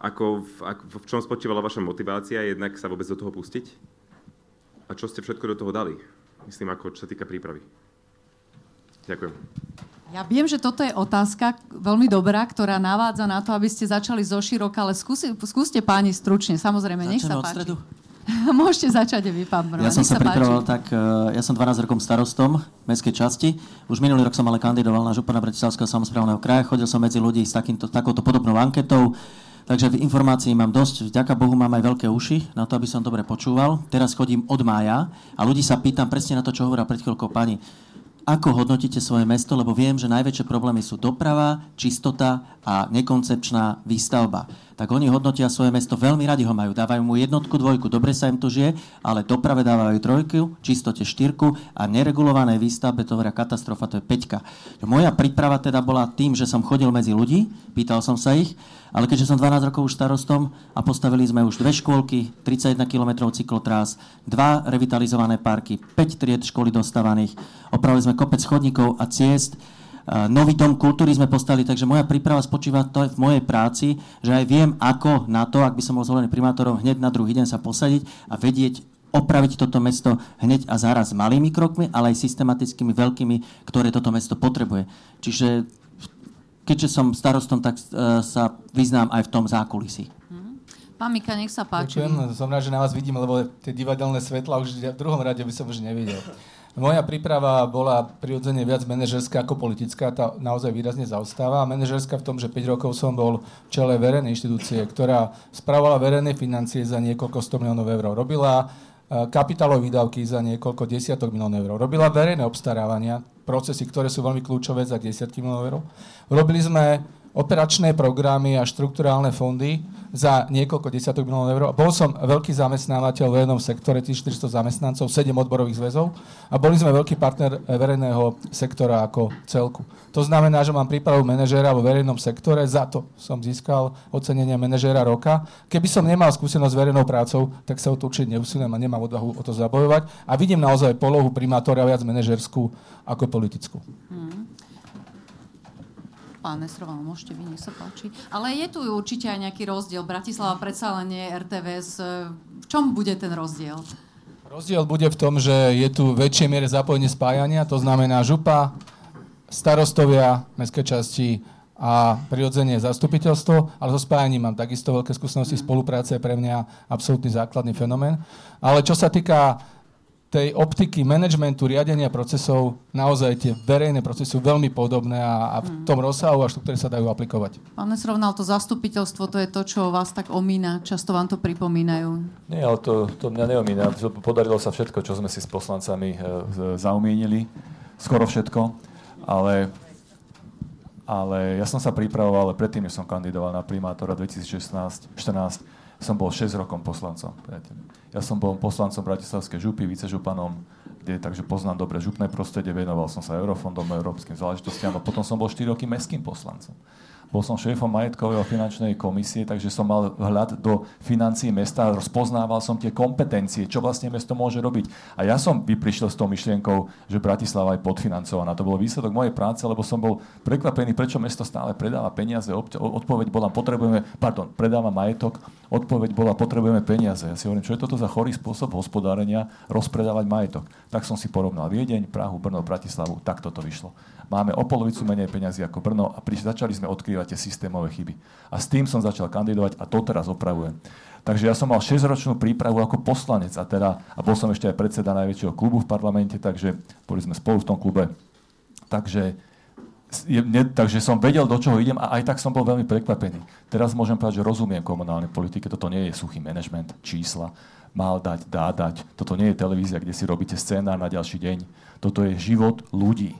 Ako, v, ako, v čom spočívala vaša motivácia jednak sa vôbec do toho pustiť? A čo ste všetko do toho dali? Myslím, ako čo sa týka prípravy. Ďakujem. Ja viem, že toto je otázka veľmi dobrá, ktorá navádza na to, aby ste začali zo široka, ale skúsi, skúste páni stručne, samozrejme, Začneme nech sa páči. Stredu. Môžete začať vy, pán Brno. Ja som sa, sa pripravoval tak, e, ja som 12 rokov starostom mestskej časti. Už minulý rok som ale kandidoval na župana Bratislavského samozprávneho kraja. Chodil som medzi ľudí s takýmto, takouto podobnou anketou. Takže informácií mám dosť. Vďaka Bohu mám aj veľké uši na to, aby som dobre počúval. Teraz chodím od mája a ľudí sa pýtam presne na to, čo hovorila pred chvíľkou pani. ako hodnotíte svoje mesto, lebo viem, že najväčšie problémy sú doprava, čistota a nekoncepčná výstavba. Tak oni hodnotia svoje mesto, veľmi radi ho majú. Dávajú mu jednotku, dvojku, dobre sa im to žije, ale doprave dávajú trojku, čistote štyrku a neregulované výstavbe to hovoria katastrofa, to je peťka. Moja príprava teda bola tým, že som chodil medzi ľudí, pýtal som sa ich, ale keďže som 12 rokov už starostom a postavili sme už dve škôlky, 31 km cyklotrás, dva revitalizované parky, 5 tried školy dostávaných, opravili sme kopec chodníkov a ciest, nový dom kultúry sme postavili, takže moja príprava spočíva to v mojej práci, že aj viem, ako na to, ak by som bol zvolený primátorom, hneď na druhý deň sa posadiť a vedieť, opraviť toto mesto hneď a zaraz malými krokmi, ale aj systematickými veľkými, ktoré toto mesto potrebuje. Čiže keďže som starostom, tak uh, sa vyznám aj v tom zákulisí. Mhm. Pán Mika, nech sa páči. Ďakujem, som rád, že na vás vidím, lebo tie divadelné svetla už v druhom rade by som už nevidel. Moja príprava bola prirodzene viac manažerská ako politická, tá naozaj výrazne zaostáva. Manažerská v tom, že 5 rokov som bol v čele verejnej inštitúcie, ktorá spravovala verejné financie za niekoľko 100 miliónov eur. Robila e, kapitálové výdavky za niekoľko desiatok miliónov eur. Robila verejné obstarávania, procesy, ktoré sú veľmi kľúčové za desiatky miliónov eur. Robili sme operačné programy a štrukturálne fondy za niekoľko desiatok miliónov eur. Bol som veľký zamestnávateľ v verejnom sektore, 1400 zamestnancov, 7 odborových zväzov a boli sme veľký partner verejného sektora ako celku. To znamená, že mám prípravu manažéra vo verejnom sektore, za to som získal ocenenie manažéra roka. Keby som nemal skúsenosť s verejnou prácou, tak sa o to určite neusilím a nemám odvahu o to zabojovať. A vidím naozaj polohu primátora viac manažerskú ako politickú. Hmm pán Nesroval, môžete vy, nech sa páči. Ale je tu určite aj nejaký rozdiel. Bratislava predsa len nie RTVS. V čom bude ten rozdiel? Rozdiel bude v tom, že je tu väčšie miere zapojenie spájania, to znamená župa, starostovia, mestské časti a prirodzene zastupiteľstvo, ale so spájaním mám takisto veľké skúsenosti, spolupráce je pre mňa absolútny základný fenomén. Ale čo sa týka tej optiky managementu, riadenia procesov, naozaj tie verejné procesy sú veľmi podobné a, a v hmm. tom rozsahu a štruktúre sa dajú aplikovať. Pán Nesrovnal, to zastupiteľstvo, to je to, čo vás tak omína. Často vám to pripomínajú. Nie, ale to, to mňa neomína. Podarilo sa všetko, čo sme si s poslancami e, zaumienili. Skoro všetko. Ale ale ja som sa pripravoval, ale predtým, než som kandidoval na primátora 2016 14 som bol 6 rokov poslancom. Ja som bol poslancom Bratislavskej župy, vicežupanom, kde, takže poznám dobre župné prostredie, venoval som sa eurofondom, európskym záležitostiam a potom som bol 4 roky mestským poslancom. Bol som šéfom majetkového finančnej komisie, takže som mal vhľad do financií mesta, rozpoznával som tie kompetencie, čo vlastne mesto môže robiť. A ja som vyprišiel s tou myšlienkou, že Bratislava je podfinancovaná. To bol výsledok mojej práce, lebo som bol prekvapený, prečo mesto stále predáva peniaze. Odpoveď bola, potrebujeme, pardon, predáva majetok, odpoveď bola, potrebujeme peniaze. Ja si hovorím, čo je toto za chorý spôsob hospodárenia, rozpredávať majetok. Tak som si porovnal Viedeň, Prahu, Brno, Bratislavu, tak toto vyšlo máme o polovicu menej peniazy ako Brno a priš, začali sme odkrývať tie systémové chyby. A s tým som začal kandidovať a to teraz opravujem. Takže ja som mal 6-ročnú prípravu ako poslanec a, teda, a bol som ešte aj predseda najväčšieho klubu v parlamente, takže boli sme spolu v tom klube. Takže, je, ne, takže som vedel, do čoho idem a aj tak som bol veľmi prekvapený. Teraz môžem povedať, že rozumiem komunálnej politike. Toto nie je suchý manažment, čísla, mal dať, dá dať. Toto nie je televízia, kde si robíte scénár na ďalší deň. Toto je život ľudí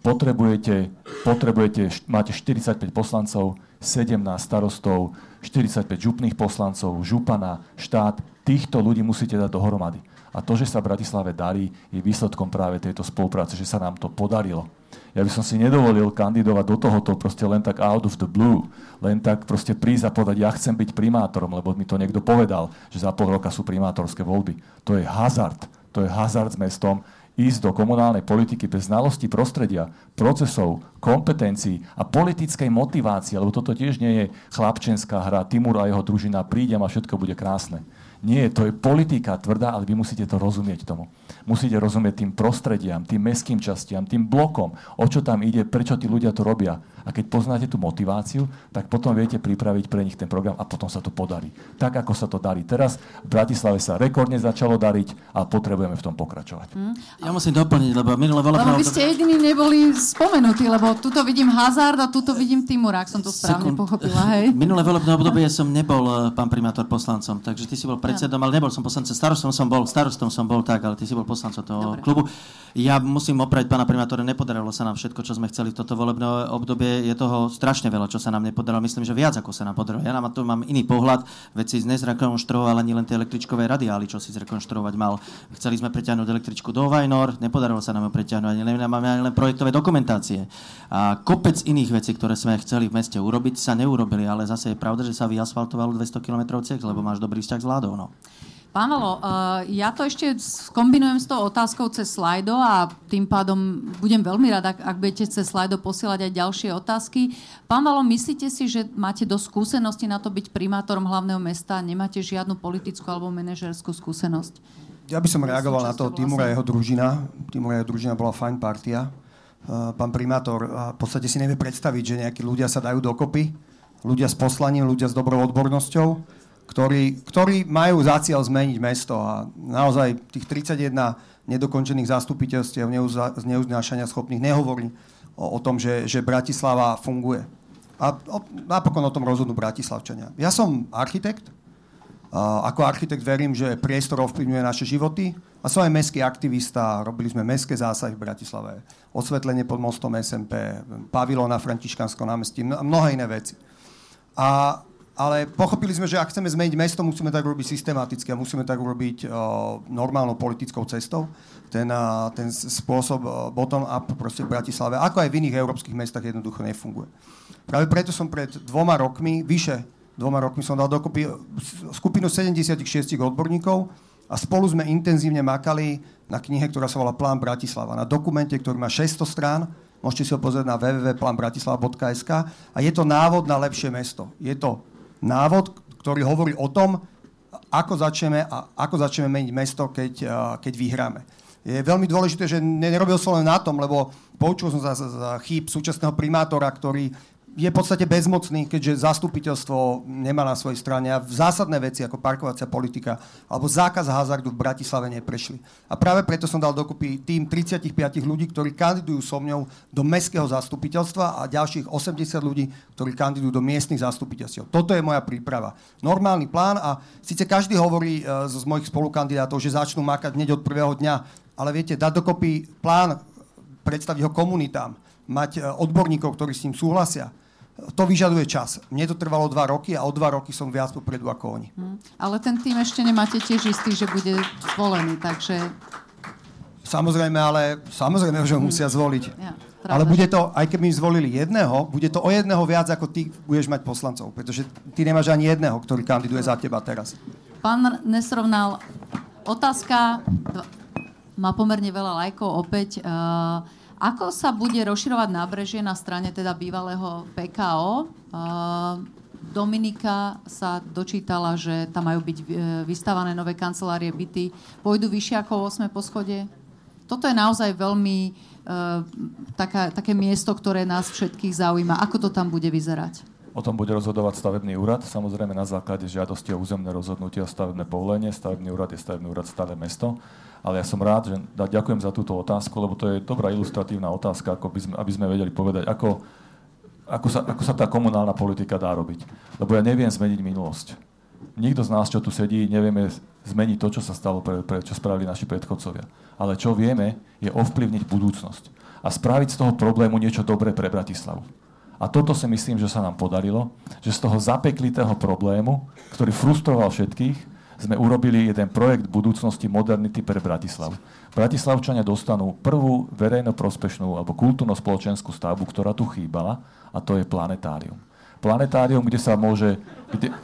potrebujete, potrebujete, máte 45 poslancov, 17 starostov, 45 župných poslancov, župana, štát. Týchto ľudí musíte dať dohromady. A to, že sa Bratislave darí, je výsledkom práve tejto spolupráce, že sa nám to podarilo. Ja by som si nedovolil kandidovať do tohoto proste len tak out of the blue. Len tak proste prísť a povedať, ja chcem byť primátorom, lebo mi to niekto povedal, že za pol roka sú primátorské voľby. To je hazard. To je hazard s mestom ísť do komunálnej politiky bez znalosti prostredia, procesov, kompetencií a politickej motivácie, lebo toto tiež nie je chlapčenská hra, Timur a jeho družina prídem a všetko bude krásne. Nie, to je politika tvrdá, ale vy musíte to rozumieť tomu. Musíte rozumieť tým prostrediam, tým mestským častiam, tým blokom, o čo tam ide, prečo tí ľudia to robia. A keď poznáte tú motiváciu, tak potom viete pripraviť pre nich ten program a potom sa to podarí. Tak, ako sa to darí teraz. V Bratislave sa rekordne začalo dariť a potrebujeme v tom pokračovať. Hmm. Ja musím doplniť, lebo minulé volebné Lebo vy ste jediní neboli spomenutí, lebo tuto vidím Hazard a tuto vidím Timur, ak som to správne Sekund. pochopila. Hej. Minulé volebné obdobie som nebol eh, pán primátor poslancom, takže ty si bol pre predsedom, ale nebol som poslancom. Starostom som bol, starostom som bol, tak, ale ty si bol poslancom toho Dobre. klubu. Ja musím opraviť pána primátora, nepodarilo sa nám všetko, čo sme chceli v toto volebné obdobie. Je toho strašne veľa, čo sa nám nepodarilo. Myslím, že viac, ako sa nám podarilo. Ja na to mám iný pohľad. Veci nezrekonštruoval ani len tie električkové radiály, čo si zrekonštruovať mal. Chceli sme preťahnuť električku do Vajnor, nepodarilo sa nám ju preťahnuť, ani len, máme ani len projektové dokumentácie. A kopec iných vecí, ktoré sme chceli v meste urobiť, sa neurobili, ale zase je pravda, že sa vyasfaltovalo 200 km ciest, lebo máš dobrý vzťah s vládou. No. Pán Valo, uh, ja to ešte skombinujem s tou otázkou cez slajdo a tým pádom budem veľmi rada, ak, budete cez slajdo posielať aj ďalšie otázky. Pán Valo, myslíte si, že máte dosť skúsenosti na to byť primátorom hlavného mesta a nemáte žiadnu politickú alebo manažerskú skúsenosť? Ja by som reagoval na to Timura a jeho družina. Timura a jeho družina bola fajn partia. Uh, pán primátor v podstate si nevie predstaviť, že nejakí ľudia sa dajú dokopy. Ľudia s poslaním, ľudia s dobrou odbornosťou ktorí, ktorí majú za cieľ zmeniť mesto a naozaj tých 31 nedokončených zastupiteľstiev neuznášania schopných nehovorí o, o tom, že, že Bratislava funguje. A o, napokon o tom rozhodnú Bratislavčania. Ja som architekt, a ako architekt verím, že priestor ovplyvňuje naše životy a som aj mestský aktivista. Robili sme mestské zásahy v Bratislave, osvetlenie pod mostom SMP, pavilón na Františkanskom námestí, mnohé iné veci. A ale pochopili sme, že ak chceme zmeniť mesto, musíme tak robiť systematicky a musíme tak robiť uh, normálnou politickou cestou. Ten, uh, ten spôsob uh, bottom-up proste v Bratislave, ako aj v iných európskych mestách, jednoducho nefunguje. Práve preto som pred dvoma rokmi, vyše dvoma rokmi som dal dokopy skupinu 76 odborníkov a spolu sme intenzívne makali na knihe, ktorá sa volá Plán Bratislava. Na dokumente, ktorý má 600 strán, môžete si ho pozrieť na www.planbratislava.sk a je to návod na lepšie mesto. Je to návod, ktorý hovorí o tom, ako začneme, a ako začneme meniť mesto, keď, keď vyhráme. Je veľmi dôležité, že nerobil som len na tom, lebo poučil som sa za chýb súčasného primátora, ktorý je v podstate bezmocný, keďže zastupiteľstvo nemá na svojej strane a zásadné veci ako parkovacia politika alebo zákaz hazardu v Bratislave neprešli. A práve preto som dal dokopy tým 35 ľudí, ktorí kandidujú so mňou do mestského zastupiteľstva a ďalších 80 ľudí, ktorí kandidujú do miestnych zastupiteľstiev. Toto je moja príprava. Normálny plán a síce každý hovorí uh, z mojich spolukandidátov, že začnú makať hneď od prvého dňa, ale viete, dať dokopy plán, predstaviť ho komunitám, mať uh, odborníkov, ktorí s ním súhlasia, to vyžaduje čas. Mne to trvalo dva roky a o dva roky som viac popredu ako oni. Hmm. Ale ten tým ešte nemáte tiež istý, že bude zvolený, takže... Samozrejme, ale samozrejme, že ho hmm. musia zvoliť. Ja, ale bude to, aj keby im zvolili jedného, bude to o jedného viac, ako ty budeš mať poslancov, pretože ty nemáš ani jedného, ktorý kandiduje za teba teraz. Pán Nesrovnal, otázka má pomerne veľa lajkov opäť. Uh, ako sa bude rozširovať nábrežie na strane teda bývalého PKO? Dominika sa dočítala, že tam majú byť e, vystavané nové kancelárie, byty. Pôjdu vyššie ako 8 poschodie? Toto je naozaj veľmi uh, taká, také miesto, ktoré nás všetkých zaujíma. Ako to tam bude vyzerať? O tom bude rozhodovať stavebný úrad, samozrejme na základe žiadosti o územné rozhodnutie a stavebné povolenie. Stavebný úrad je stavebný úrad stále mesto. Ale ja som rád, že ďakujem za túto otázku, lebo to je dobrá ilustratívna otázka, ako by sme, aby sme vedeli povedať, ako, ako, sa, ako sa tá komunálna politika dá robiť. Lebo ja neviem zmeniť minulosť. Nikto z nás, čo tu sedí, nevieme zmeniť to, čo sa stalo, pre, pre, čo spravili naši predchodcovia. Ale čo vieme, je ovplyvniť budúcnosť a spraviť z toho problému niečo dobré pre Bratislavu. A toto si myslím, že sa nám podarilo, že z toho zapeklitého problému, ktorý frustroval všetkých, sme urobili jeden projekt budúcnosti modernity pre Bratislavu. Bratislavčania dostanú prvú verejno prospešnú alebo kultúrno-spoločenskú stavbu, ktorá tu chýbala, a to je planetárium. Planetárium, kde sa môže... Kde,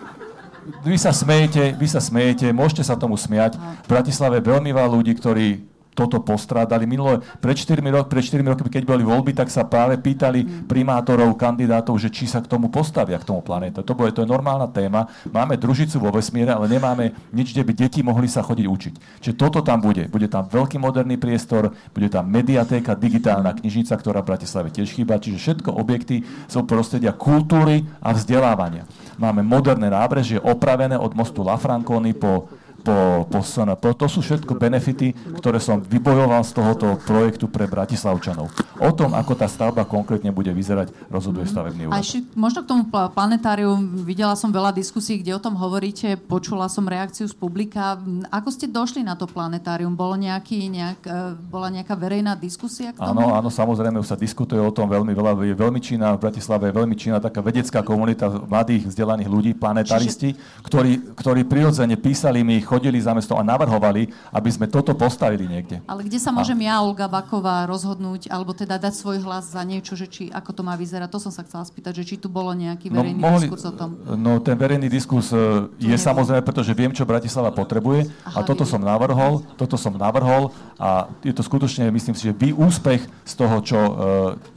vy sa smejete, vy sa smejete, môžete sa tomu smiať. V Bratislave veľmi veľa ľudí, ktorí toto postrádali. Minulé, pred 4, rok, pred 4 rokmi, keď boli voľby, tak sa práve pýtali mm. primátorov, kandidátov, že či sa k tomu postavia, k tomu planétu. To, bude, to je normálna téma. Máme družicu vo vesmíre, ale nemáme nič, kde by deti mohli sa chodiť učiť. Čiže toto tam bude. Bude tam veľký moderný priestor, bude tam mediatéka, digitálna knižnica, ktorá v Bratislave tiež chýba. Čiže všetko objekty sú prostredia kultúry a vzdelávania. Máme moderné nábrežie, opravené od mostu Lafranconi po po, po SNP. To sú všetko benefity, ktoré som vybojoval z tohoto projektu pre Bratislavčanov. O tom, ako tá stavba konkrétne bude vyzerať, rozhoduje stavebný A úrad. ešte možno k tomu pla- planetáriu, videla som veľa diskusí, kde o tom hovoríte, počula som reakciu z publika. Ako ste došli na to planetárium? Bolo nejaký, nejak, e, bola nejaká verejná diskusia k tomu? Áno, áno, samozrejme, už sa diskutuje o tom veľmi veľa. Je veľmi činná, v Bratislave je veľmi činná taká vedecká komunita mladých, vzdelaných ľudí, planetaristi, ktorí, ktorí prirodzene písali mi, chodili za mesto a navrhovali, aby sme toto postavili niekde. Ale kde sa môžem ja, Olga Baková, rozhodnúť, alebo teda dať svoj hlas za niečo, že či, ako to má vyzerať? To som sa chcela spýtať, že či tu bolo nejaký verejný diskurs o tom. No ten verejný diskurs e, je nebol. samozrejme, pretože viem, čo Bratislava potrebuje Aha, a toto vy- som navrhol, toto som navrhol a je to skutočne, myslím si, že vy úspech z toho, čo, e,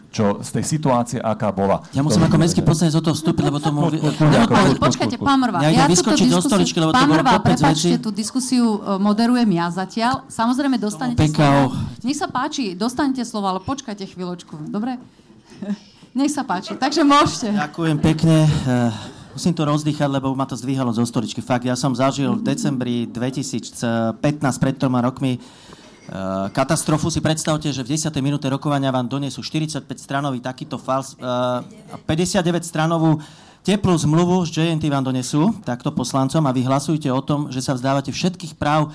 čo z tej situácie, aká bola. Ja musím To- ako mestský poslanec do toho vstúpiť, lebo to mu... Ale počkajte, pán Mrva, Ja túto vyskočiť diskusiu- stoličky, lebo to pán bolo Mrva, kopec prepáčte, tú diskusiu e, moderujem ja zatiaľ. Samozrejme, dostanete slovo. Nech sa páči, dostanete slovo, ale počkajte chvíľočku, dobre? Nech sa páči, takže môžete. Ďakujem pekne. Eh, Musím to rozdýchať, lebo ma to zdvíhalo zo stoličky. Fakt, ja som zažil v decembri 2015, pred troma rokmi, katastrofu. Si predstavte, že v 10. minúte rokovania vám donesú 45 stranový takýto fals, eh, a 59 stranovú teplú zmluvu z JNT vám donesú, takto poslancom, a vy hlasujete o tom, že sa vzdávate všetkých práv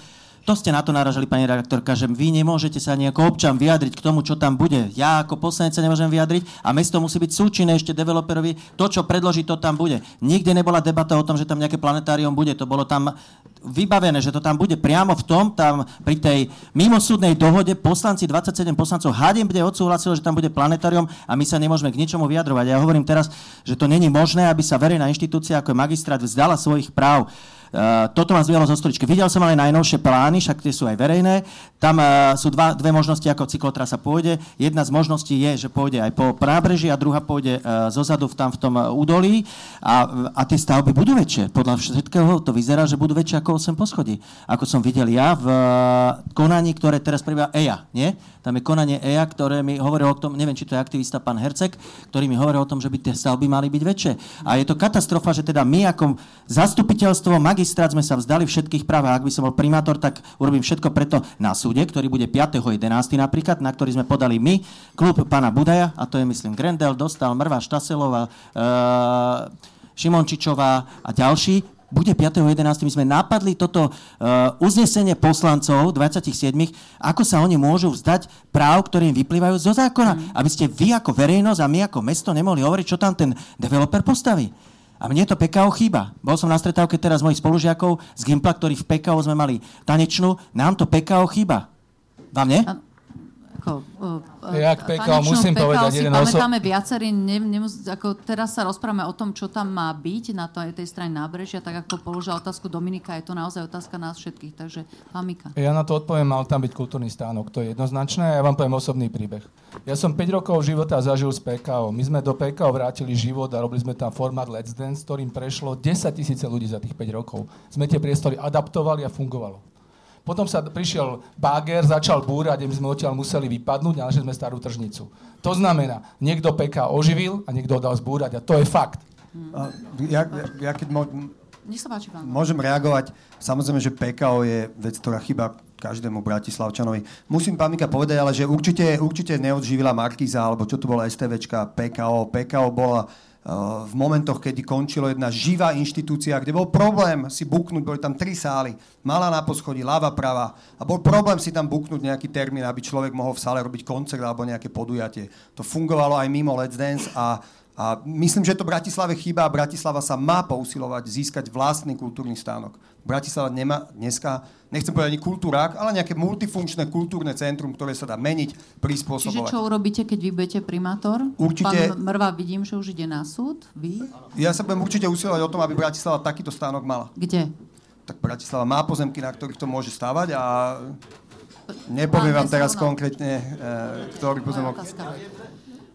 to ste na to naražali, pani redaktorka, že vy nemôžete sa ani ako občan vyjadriť k tomu, čo tam bude. Ja ako poslanec sa nemôžem vyjadriť a mesto musí byť súčinné ešte developerovi. To, čo predloží, to tam bude. Nikde nebola debata o tom, že tam nejaké planetárium bude. To bolo tam vybavené, že to tam bude priamo v tom, tam pri tej mimosúdnej dohode poslanci, 27 poslancov HDMD odsúhlasilo, že tam bude planetárium a my sa nemôžeme k ničomu vyjadrovať. Ja hovorím teraz, že to není možné, aby sa verejná inštitúcia ako je magistrát vzdala svojich práv. Uh, toto ma zdvihlo zo stoličky. Videl som ale najnovšie plány, však tie sú aj verejné. Tam uh, sú dva, dve možnosti, ako cyklotrasa pôjde. Jedna z možností je, že pôjde aj po nábreží a druhá pôjde uh, zozadu tam v tom údolí. A, a tie stavby budú väčšie. Podľa všetkého to vyzerá, že budú väčšie ako 8 poschodí. Ako som videl ja v konaní, ktoré teraz prebieha EIA. Nie? Tam je konanie EIA, ktoré mi hovorilo o tom, neviem, či to je aktivista pán Hercek, ktorý mi hovoril o tom, že by tie stavby mali byť väčšie. A je to katastrofa, že teda my ako zastupiteľstvo, magistrát sme sa vzdali všetkých práv. A ak by som bol primátor, tak urobím všetko preto na súde, ktorý bude 5.11. napríklad, na ktorý sme podali my, klub pána Budaja, a to je myslím Grendel, Dostal, Mrva, Štaselová, e, Šimončičová a ďalší, bude 5.11. My sme napadli toto uh, uznesenie poslancov 27. Ako sa oni môžu vzdať práv, ktoré im vyplývajú zo zákona. Mm. Aby ste vy ako verejnosť a my ako mesto nemohli hovoriť, čo tam ten developer postaví. A mne to PKO chýba. Bol som na stretávke teraz mojich spolužiakov z Gimpla, ktorí v PKO sme mali tanečnú. Nám to PKO chýba. Vám nie? Ako, uh, Ja k PKO musím povedať si jeden oso- pamätáme viacerí, ne, nemus, ako teraz sa rozprávame o tom, čo tam má byť na tej, tej strane nábrežia, tak ako položila otázku Dominika, je to naozaj otázka nás všetkých, takže pán Mika. Ja na to odpoviem, mal tam byť kultúrny stánok, to je jednoznačné ja vám poviem osobný príbeh. Ja som 5 rokov života zažil z PKO. My sme do PKO vrátili život a robili sme tam formát Let's Dance, ktorým prešlo 10 tisíce ľudí za tých 5 rokov. Sme tie priestory adaptovali a fungovalo. Potom sa prišiel Báger, začal búrať, a my sme odtiaľ museli vypadnúť a našli sme starú tržnicu. To znamená, niekto PK oživil a niekto ho dal zbúrať a to je fakt. A Ja, ja, ja keď mo- Nech sa páči, pán. môžem reagovať, samozrejme, že PKO je vec, ktorá chyba každému Bratislavčanovi. Musím pán Mika povedať, ale že určite, určite neodživila Markíza, alebo čo tu bola STVčka, PKO. PKO bola v momentoch, kedy končilo jedna živá inštitúcia, kde bol problém si buknúť, boli tam tri sály, malá na poschodí, ľava, prava, a bol problém si tam buknúť nejaký termín, aby človek mohol v sále robiť koncert alebo nejaké podujatie. To fungovalo aj mimo Let's Dance a a myslím, že to Bratislave chýba a Bratislava sa má pousilovať získať vlastný kultúrny stánok. Bratislava nemá dneska, nechcem povedať ani kultúrák, ale nejaké multifunkčné kultúrne centrum, ktoré sa dá meniť, Čiže prispôsobovať. čo urobíte, keď vy budete primátor? Určite- Pán Mrva, vidím, že už ide na súd. Vy? Ja sa budem určite usilovať o tom, aby Bratislava takýto stánok mala. Kde? Tak Bratislava má pozemky, na ktorých to môže stavať a nepoviem vám teraz konkrétne, eh, ktorý pozemok.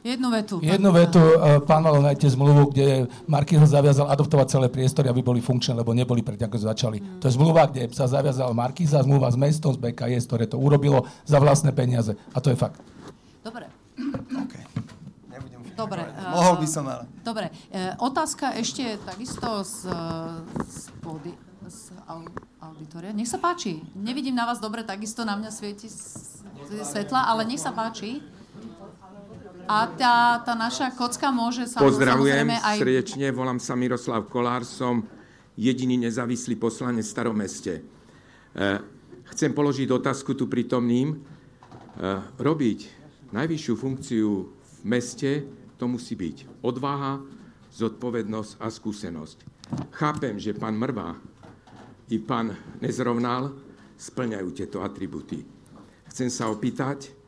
Jednu vetu. Jednu vetu, e, pán Malo, nájdete zmluvu, kde Markýz sa zaviazal adoptovať celé priestory, aby boli funkčné, lebo neboli pred ako začali. To je zmluva, kde sa zaviazal Markýza, zmluva s mestom, z BKS, ktoré to urobilo za vlastné peniaze. A to je fakt. Dobre. Okay. Dobre. Mohol by som, ale... Dobre. E, otázka ešte takisto z, z, pody, z auditoria. Nech sa páči. Nevidím na vás dobre, takisto na mňa svieti svetla, ale nech sa páči. A tá, tá naša kocka môže sa Pozdravujem aj... srdečne, volám sa Miroslav Kolár, som jediný nezávislý poslanec v Staromeste. E, chcem položiť otázku tu prítomným. E, robiť najvyššiu funkciu v meste, to musí byť odvaha, zodpovednosť a skúsenosť. Chápem, že pán Mrva i pán Nezrovnal splňajú tieto atributy. Chcem sa opýtať,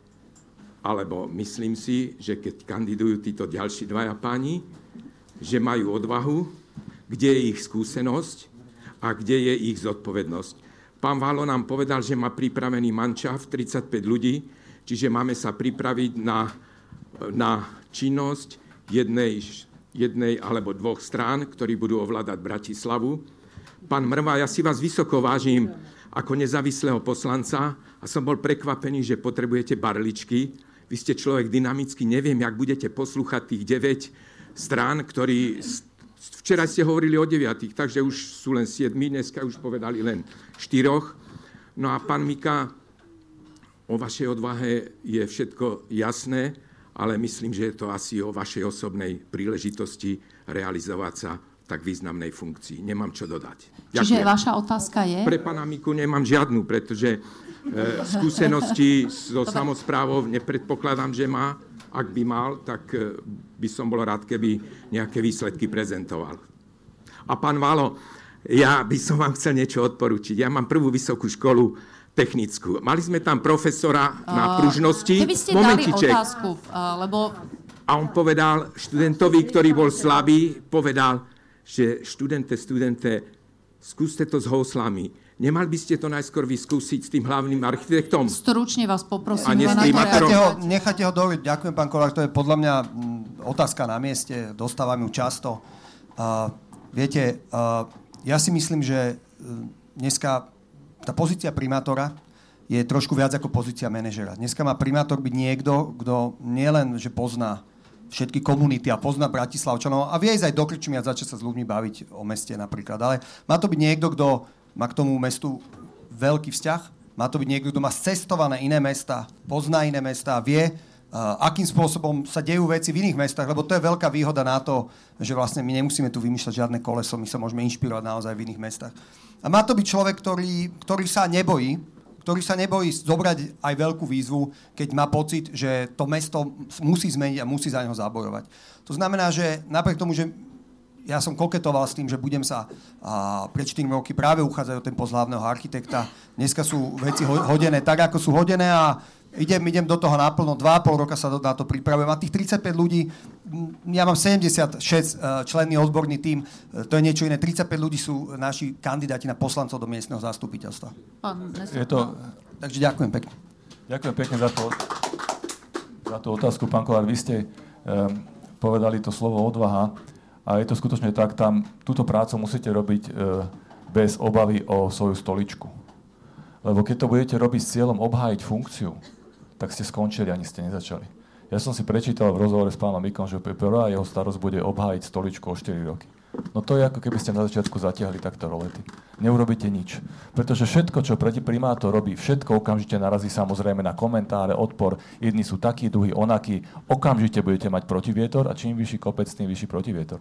alebo myslím si, že keď kandidujú títo ďalší dvaja páni, že majú odvahu, kde je ich skúsenosť a kde je ich zodpovednosť. Pán Válo nám povedal, že má pripravený mančav 35 ľudí, čiže máme sa pripraviť na, na činnosť jednej, jednej alebo dvoch strán, ktorí budú ovládať Bratislavu. Pán Mrva, ja si vás vysoko vážim ako nezávislého poslanca a som bol prekvapený, že potrebujete barličky, vy ste človek dynamický, neviem, jak budete poslúchať tých 9 strán, ktorí... Včera ste hovorili o 9, takže už sú len 7, dneska už povedali len 4. No a pán Mika, o vašej odvahe je všetko jasné, ale myslím, že je to asi o vašej osobnej príležitosti realizovať sa tak významnej funkcii. Nemám čo dodať. Ďakujem. Čiže vaša otázka je? Pre pána Miku nemám žiadnu, pretože skúsenosti so samozprávou nepredpokladám, že má. Ak by mal, tak e, by som bol rád, keby nejaké výsledky prezentoval. A pán Valo, ja by som vám chcel niečo odporučiť. Ja mám prvú vysokú školu technickú. Mali sme tam profesora na pružnosti. Keby ste Momentiček. dali otázku, lebo... A on povedal študentovi, ktorý bol slabý, povedal, že študente, studente, skúste to s houslami Nemal by ste to najskôr vyskúsiť s tým hlavným architektom? Stručne vás poprosím. A necháte ho, necháte ho dovoliť. Ďakujem, pán Kolák, to je podľa mňa m, otázka na mieste, dostávam ju často. Uh, viete, uh, ja si myslím, že uh, dneska tá pozícia primátora je trošku viac ako pozícia manažera. Dneska má primátor byť niekto, kto nielen, že pozná všetky komunity a pozná Bratislavčanov a vie ísť aj do Krčmy a začať sa s ľuďmi baviť o meste napríklad. Ale má to byť niekto, kto má k tomu mestu veľký vzťah. Má to byť niekto, kto má cestované iné mesta, pozná iné mesta, vie, akým spôsobom sa dejú veci v iných mestách, lebo to je veľká výhoda na to, že vlastne my nemusíme tu vymýšľať žiadne koleso, my sa môžeme inšpirovať naozaj v iných mestách. A má to byť človek, ktorý, ktorý sa nebojí, ktorý sa nebojí zobrať aj veľkú výzvu, keď má pocit, že to mesto musí zmeniť a musí za neho zabojovať. To znamená, že napriek tomu, že ja som koketoval s tým, že budem sa a, pred 4 roky práve uchádzať o ten post hlavného architekta. Dneska sú veci ho, hodené tak, ako sú hodené a idem, idem do toho naplno, 2,5 roka sa do, na to pripravujem. A tých 35 ľudí, ja mám 76 e, členný odborný tím, e, to je niečo iné. 35 ľudí sú naši kandidáti na poslancov do miestneho zastupiteľstva. Je to... Takže ďakujem pekne. Ďakujem pekne za, to, za tú otázku, pán Kolár. Vy ste um, povedali to slovo odvaha. A je to skutočne tak, tam túto prácu musíte robiť e, bez obavy o svoju stoličku. Lebo keď to budete robiť s cieľom obhájiť funkciu, tak ste skončili, ani ste nezačali. Ja som si prečítal v rozhovore s pánom Mikom, že prvá jeho starosť bude obhájiť stoličku o 4 roky. No to je ako keby ste na začiatku zatiahli takto rolety. Neurobíte nič. Pretože všetko, čo proti primátor robí, všetko okamžite narazí samozrejme na komentáre, odpor. Jedni sú takí, druhí onakí. Okamžite budete mať protivietor a čím vyšší kopec, tým vyšší protivietor.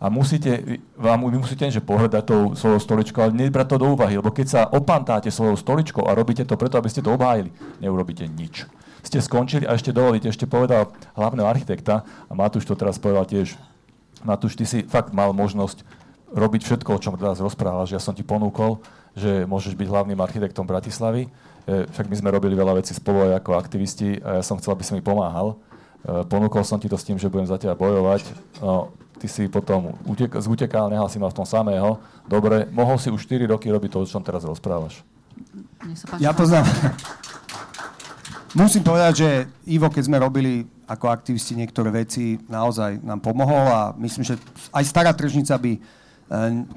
A musíte, vám, vy musíte že pohľadať tou svojou stoličkou, ale nebrať to do úvahy, lebo keď sa opantáte svojou stoličkou a robíte to preto, aby ste to obhájili, neurobíte nič. Ste skončili a ešte dovolíte, ešte povedal hlavného architekta, a Matúš to teraz povedal tiež, Matúš, ty si fakt mal možnosť robiť všetko, o čom teraz rozprávaš. Ja som ti ponúkol, že môžeš byť hlavným architektom Bratislavy. E, však my sme robili veľa vecí spolu aj ako aktivisti a ja som chcel, aby si mi pomáhal. E, ponúkol som ti to s tým, že budem za teba bojovať. No, ty si potom utek- zutekal, nehal si ma v tom samého. Dobre, mohol si už 4 roky robiť to, o čom teraz rozprávaš. Ja poznám. Musím povedať, že Ivo, keď sme robili ako aktivisti niektoré veci, naozaj nám pomohol a myslím, že aj stará tržnica by, eh,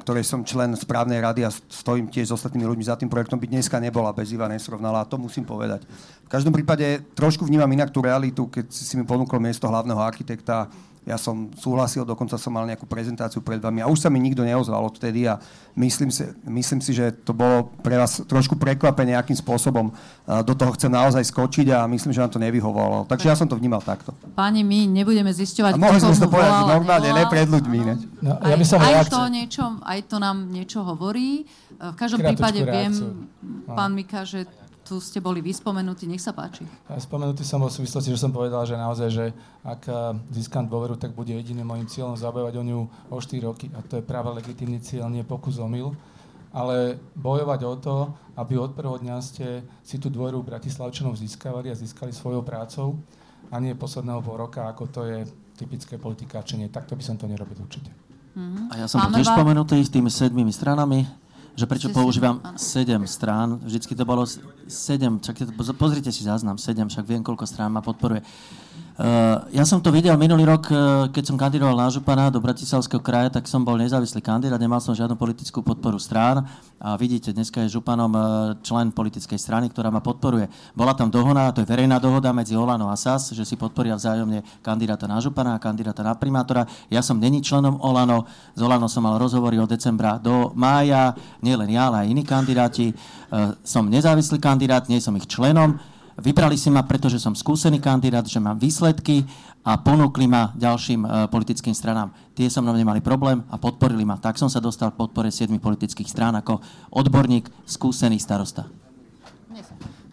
ktorej som člen správnej rady a stojím tiež s ostatnými ľuďmi za tým projektom, by dneska nebola bez Iva nesrovnala a to musím povedať. V každom prípade trošku vnímam inak tú realitu, keď si mi ponúkol miesto hlavného architekta Ja som súhlasil, dokonca som mal nejakú prezentáciu pred vami a už sa mi nikto neozval odtedy a myslím si, myslím si že to bolo pre vás trošku prekvapenie, akým spôsobom do toho chcem naozaj skočiť a myslím, že vám to nevyhovovalo. Takže ja som to vnímal takto. Páni, my nebudeme zisťovať, a mohli sme to povedať normálne, ne pred ľuďmi. Ne? No, ja by som aj, aj, to niečo, aj to nám niečo hovorí. V každom Krátečku prípade reakciu. viem, no. pán Mika, že tu ste boli vyspomenutí, nech sa páči. Spomenutý som bol v súvislosti, že som povedal, že naozaj, že ak eh, získam dôveru, tak bude jediným môjim cieľom zabojovať o ňu o 4 roky. A to je práve legitímny cieľ, nie pokus o mil. Ale bojovať o to, aby od prvého dňa ste si tú dôveru Bratislavčanov získavali a získali svojou prácou a nie posledného pol roka, ako to je typické politikáčenie. Takto by som to nerobil určite. Mm-hmm. A ja som bol tiež spomenutý s tými sedmými stranami že prečo používam sedem strán. Vždycky to bolo sedem, čak, pozrite si záznam, sedem, však viem, koľko strán ma podporuje. Uh, ja som to videl minulý rok, uh, keď som kandidoval na župana do Bratislavského kraja, tak som bol nezávislý kandidát, nemal som žiadnu politickú podporu strán a vidíte, dneska je županom uh, člen politickej strany, ktorá ma podporuje. Bola tam dohoda, to je verejná dohoda medzi Olano a SAS, že si podporia vzájomne kandidáta na župana a kandidáta na primátora. Ja som není členom Olano, z Olano som mal rozhovory od decembra do mája, nielen ja, ale aj iní kandidáti. Som nezávislý kandidát, nie som ich členom Vybrali si ma, pretože som skúsený kandidát, že mám výsledky a ponúkli ma ďalším uh, politickým stranám. Tie so mnou nemali problém a podporili ma. Tak som sa dostal k podpore 7 politických strán ako odborník, skúsený starosta.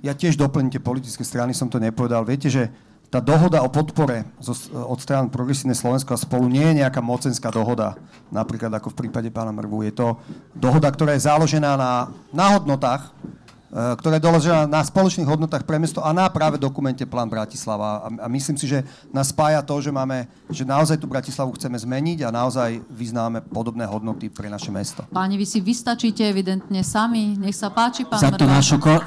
Ja tiež doplním tie politické strany, som to nepovedal. Viete, že tá dohoda o podpore zo, od strán Progresívne Slovensko a spolu nie je nejaká mocenská dohoda, napríklad ako v prípade pána Mrvu. Je to dohoda, ktorá je založená na, na hodnotách, ktorá je doložená na spoločných hodnotách pre mesto a na práve dokumente Plán Bratislava. A, myslím si, že nás spája to, že, máme, že naozaj tú Bratislavu chceme zmeniť a naozaj vyznáme podobné hodnoty pre naše mesto. Páni, vy si vystačíte evidentne sami. Nech sa páči, pán Za tú našu ko-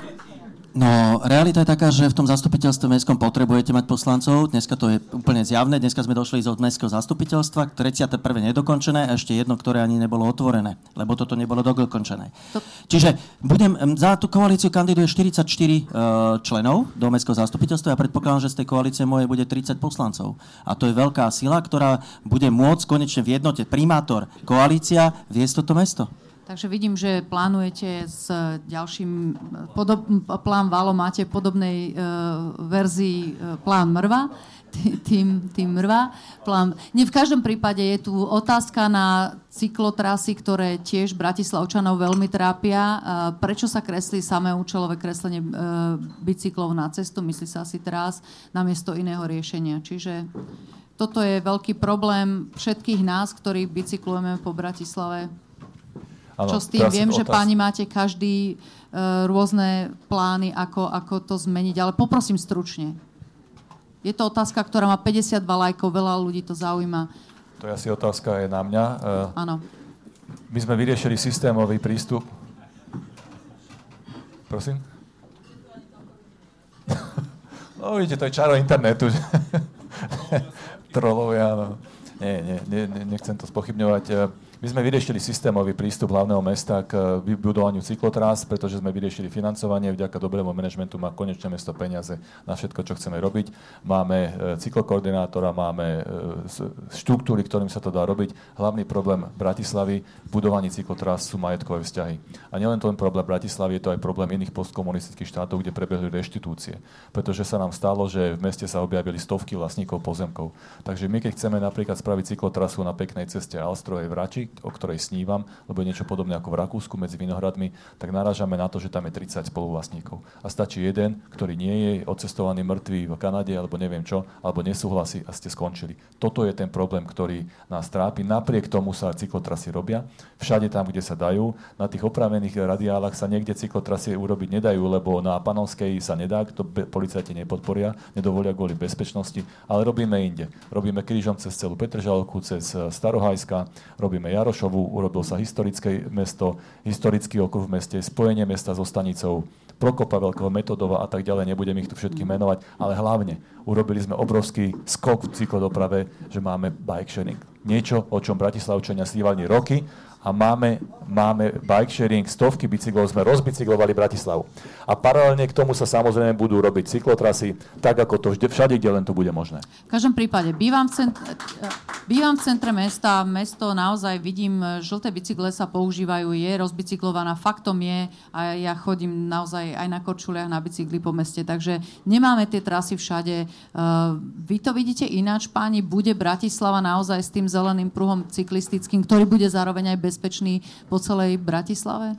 No, realita je taká, že v tom zastupiteľstve mestskom potrebujete mať poslancov. Dneska to je úplne zjavné. Dneska sme došli z mestského zastupiteľstva, 31. nedokončené a ešte jedno, ktoré ani nebolo otvorené, lebo toto nebolo dokončené. To... Čiže budem, za tú koalíciu kandiduje 44 uh, e, členov do mestského zastupiteľstva. Ja predpokladám, že z tej koalície mojej bude 30 poslancov. A to je veľká sila, ktorá bude môcť konečne v jednote primátor, koalícia viesť toto mesto. Takže vidím, že plánujete s ďalším, podob, plán Valo máte podobnej uh, verzii uh, plán Mrva, tým, tým Mrva. Plán. Nie, v každom prípade je tu otázka na cyklotrasy, ktoré tiež Bratislavčanov veľmi trápia. Uh, prečo sa kreslí samé účelové kreslenie uh, bicyklov na cestu, myslí sa asi teraz, namiesto iného riešenia. Čiže toto je veľký problém všetkých nás, ktorí bicyklujeme po Bratislave Ano, Čo s tým? Viem, že páni máte každý uh, rôzne plány, ako, ako to zmeniť, ale poprosím stručne. Je to otázka, ktorá má 52 lajkov, veľa ľudí to zaujíma. To je asi otázka aj na mňa. Uh, Áno. My sme vyriešili systémový prístup. Prosím? no vidíte, to je čaro internetu. Trolovia, áno. Nie, nie, nie, nechcem to spochybňovať. My sme vyriešili systémový prístup hlavného mesta k vybudovaniu cyklotrás, pretože sme vyriešili financovanie. Vďaka dobrému manažmentu má konečné mesto peniaze na všetko, čo chceme robiť. Máme e, cyklokoordinátora, máme e, štruktúry, ktorým sa to dá robiť. Hlavný problém Bratislavy v budovaní cyklotrás sú majetkové vzťahy. A nielen ten problém Bratislavy, je to aj problém iných postkomunistických štátov, kde prebehli reštitúcie. Pretože sa nám stalo, že v meste sa objavili stovky vlastníkov pozemkov. Takže my, keď chceme napríklad spraviť cyklotrasu na peknej ceste Alstrojej Vrači, o ktorej snívam, lebo je niečo podobné ako v Rakúsku medzi Vinohradmi, tak narážame na to, že tam je 30 spoluvlastníkov. A stačí jeden, ktorý nie je odcestovaný mŕtvý v Kanade alebo neviem čo, alebo nesúhlasí a ste skončili. Toto je ten problém, ktorý nás trápi. Napriek tomu sa cyklotrasy robia. Všade tam, kde sa dajú. Na tých opravených radiálach sa niekde cyklotrasy urobiť nedajú, lebo na Panovskej sa nedá, to policajti nepodporia, nedovolia kvôli bezpečnosti, ale robíme inde. Robíme krížom cez celú Petržalku, cez Starohajska, robíme Jar Jarošovu, urobil sa historické mesto, historický okruh v meste, spojenie mesta so stanicou, Prokopa Veľkého Metodova a tak ďalej, nebudem ich tu všetkých menovať, ale hlavne urobili sme obrovský skok v cyklodoprave, že máme bike sharing. Niečo, o čom Bratislavčania snívali roky a máme, máme bike sharing, stovky bicyklov, sme rozbicyklovali Bratislavu. A paralelne k tomu sa samozrejme budú robiť cyklotrasy, tak ako to vždy, všade, kde len to bude možné. V každom prípade, bývam v, centre, bývam v centre mesta, mesto naozaj vidím, žlté bicykle sa používajú, je rozbicyklovaná, faktom je a ja chodím naozaj aj na korčuliach na bicykli po meste, takže nemáme tie trasy všade. Uh, vy to vidíte ináč, páni, bude Bratislava naozaj s tým zeleným pruhom cyklistickým, ktorý bude zároveň aj bez bezpečný po celej Bratislave?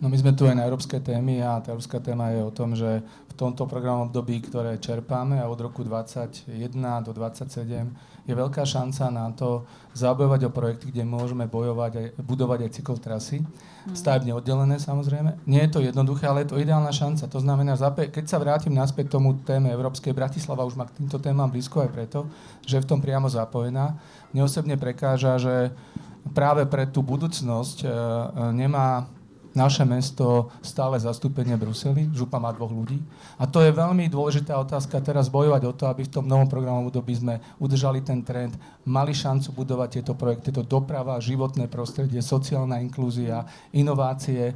No my sme tu aj na európske témy a tá európska téma je o tom, že v tomto programom období, ktoré čerpáme a od roku 2021 do 2027 je veľká šanca na to zabojovať o projekty, kde môžeme bojovať aj, budovať aj cyklotrasy. Hmm. Stavebne oddelené samozrejme. Nie je to jednoduché, ale je to ideálna šanca. To znamená, keď sa vrátim naspäť tomu téme Európskej, Bratislava už má k týmto témam blízko aj preto, že je v tom priamo zapojená. Mne osobne prekáža, že práve pre tú budúcnosť e, e, nemá naše mesto stále zastúpenie Bruseli. Župa má dvoch ľudí. A to je veľmi dôležitá otázka teraz bojovať o to, aby v tom novom programovom období sme udržali ten trend, mali šancu budovať tieto projekty, to doprava, životné prostredie, sociálna inklúzia, inovácie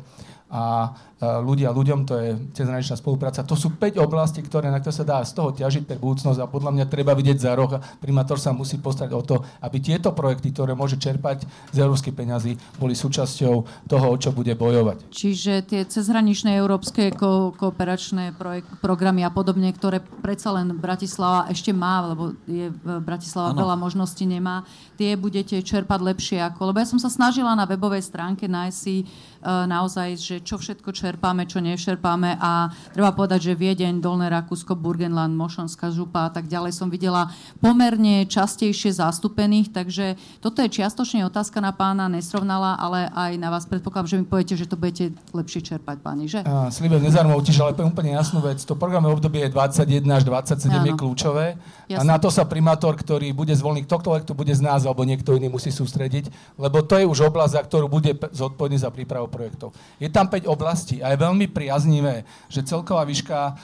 a ľudia ľuďom, to je cezhraničná spolupráca. To sú 5 oblastí, ktoré, na ktoré sa dá z toho ťažiť pre budúcnosť a podľa mňa treba vidieť za roh. Primátor sa musí postarať o to, aby tieto projekty, ktoré môže čerpať z európskych peňazí, boli súčasťou toho, o čo bude bojovať. Čiže tie cezhraničné európske ko- kooperačné projek- programy a podobne, ktoré predsa len Bratislava ešte má, lebo je Bratislava ano. veľa možností nemá, tie budete čerpať lepšie ako... Lebo ja som sa snažila na webovej stránke nájsť si naozaj, že čo všetko čerpáme, čo nešerpáme a treba povedať, že Viedeň, Dolné Rakúsko, Burgenland, Mošonská župa a tak ďalej som videla pomerne častejšie zastúpených, takže toto je čiastočne otázka na pána Nesrovnala, ale aj na vás predpokladám, že mi poviete, že to budete lepšie čerpať, páni, že? Slibe nezarmou tiež, ale úplne jasnú vec. To programové obdobie je 21 až 27 Áno. je kľúčové Jasne. a na to sa primátor, ktorý bude zvolený, ktokoľvek to bude z nás alebo niekto iný musí sústrediť, lebo to je už oblasť, za ktorú bude zodpovedný za prípravu projektov. Je tam 5 oblastí a je veľmi priaznivé, že celková výška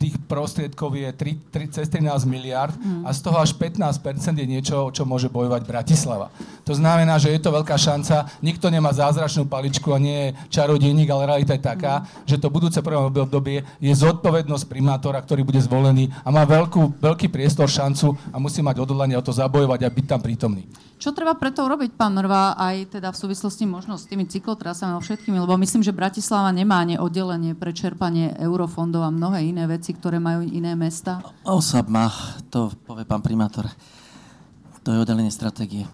tých prostriedkov je 3, 3, cez 13 miliard mm. a z toho až 15% je niečo, o čo môže bojovať Bratislava. To znamená, že je to veľká šanca, nikto nemá zázračnú paličku a nie je čarodejník, ale realita je taká, mm. že to budúce prvé obdobie je zodpovednosť primátora, ktorý bude zvolený a má veľkú, veľký priestor, šancu a musí mať odhodlanie o to zabojovať a byť tam prítomný. Čo treba preto urobiť, pán Mrva, aj teda v súvislosti možno s tými cyklotrasami a všetkými, lebo myslím, že Bratislava nemá ani oddelenie pre čerpanie eurofondov a mnohé iné veci, ktoré majú iné mesta? OSAP má, to povie pán primátor. To je oddelenie stratégie.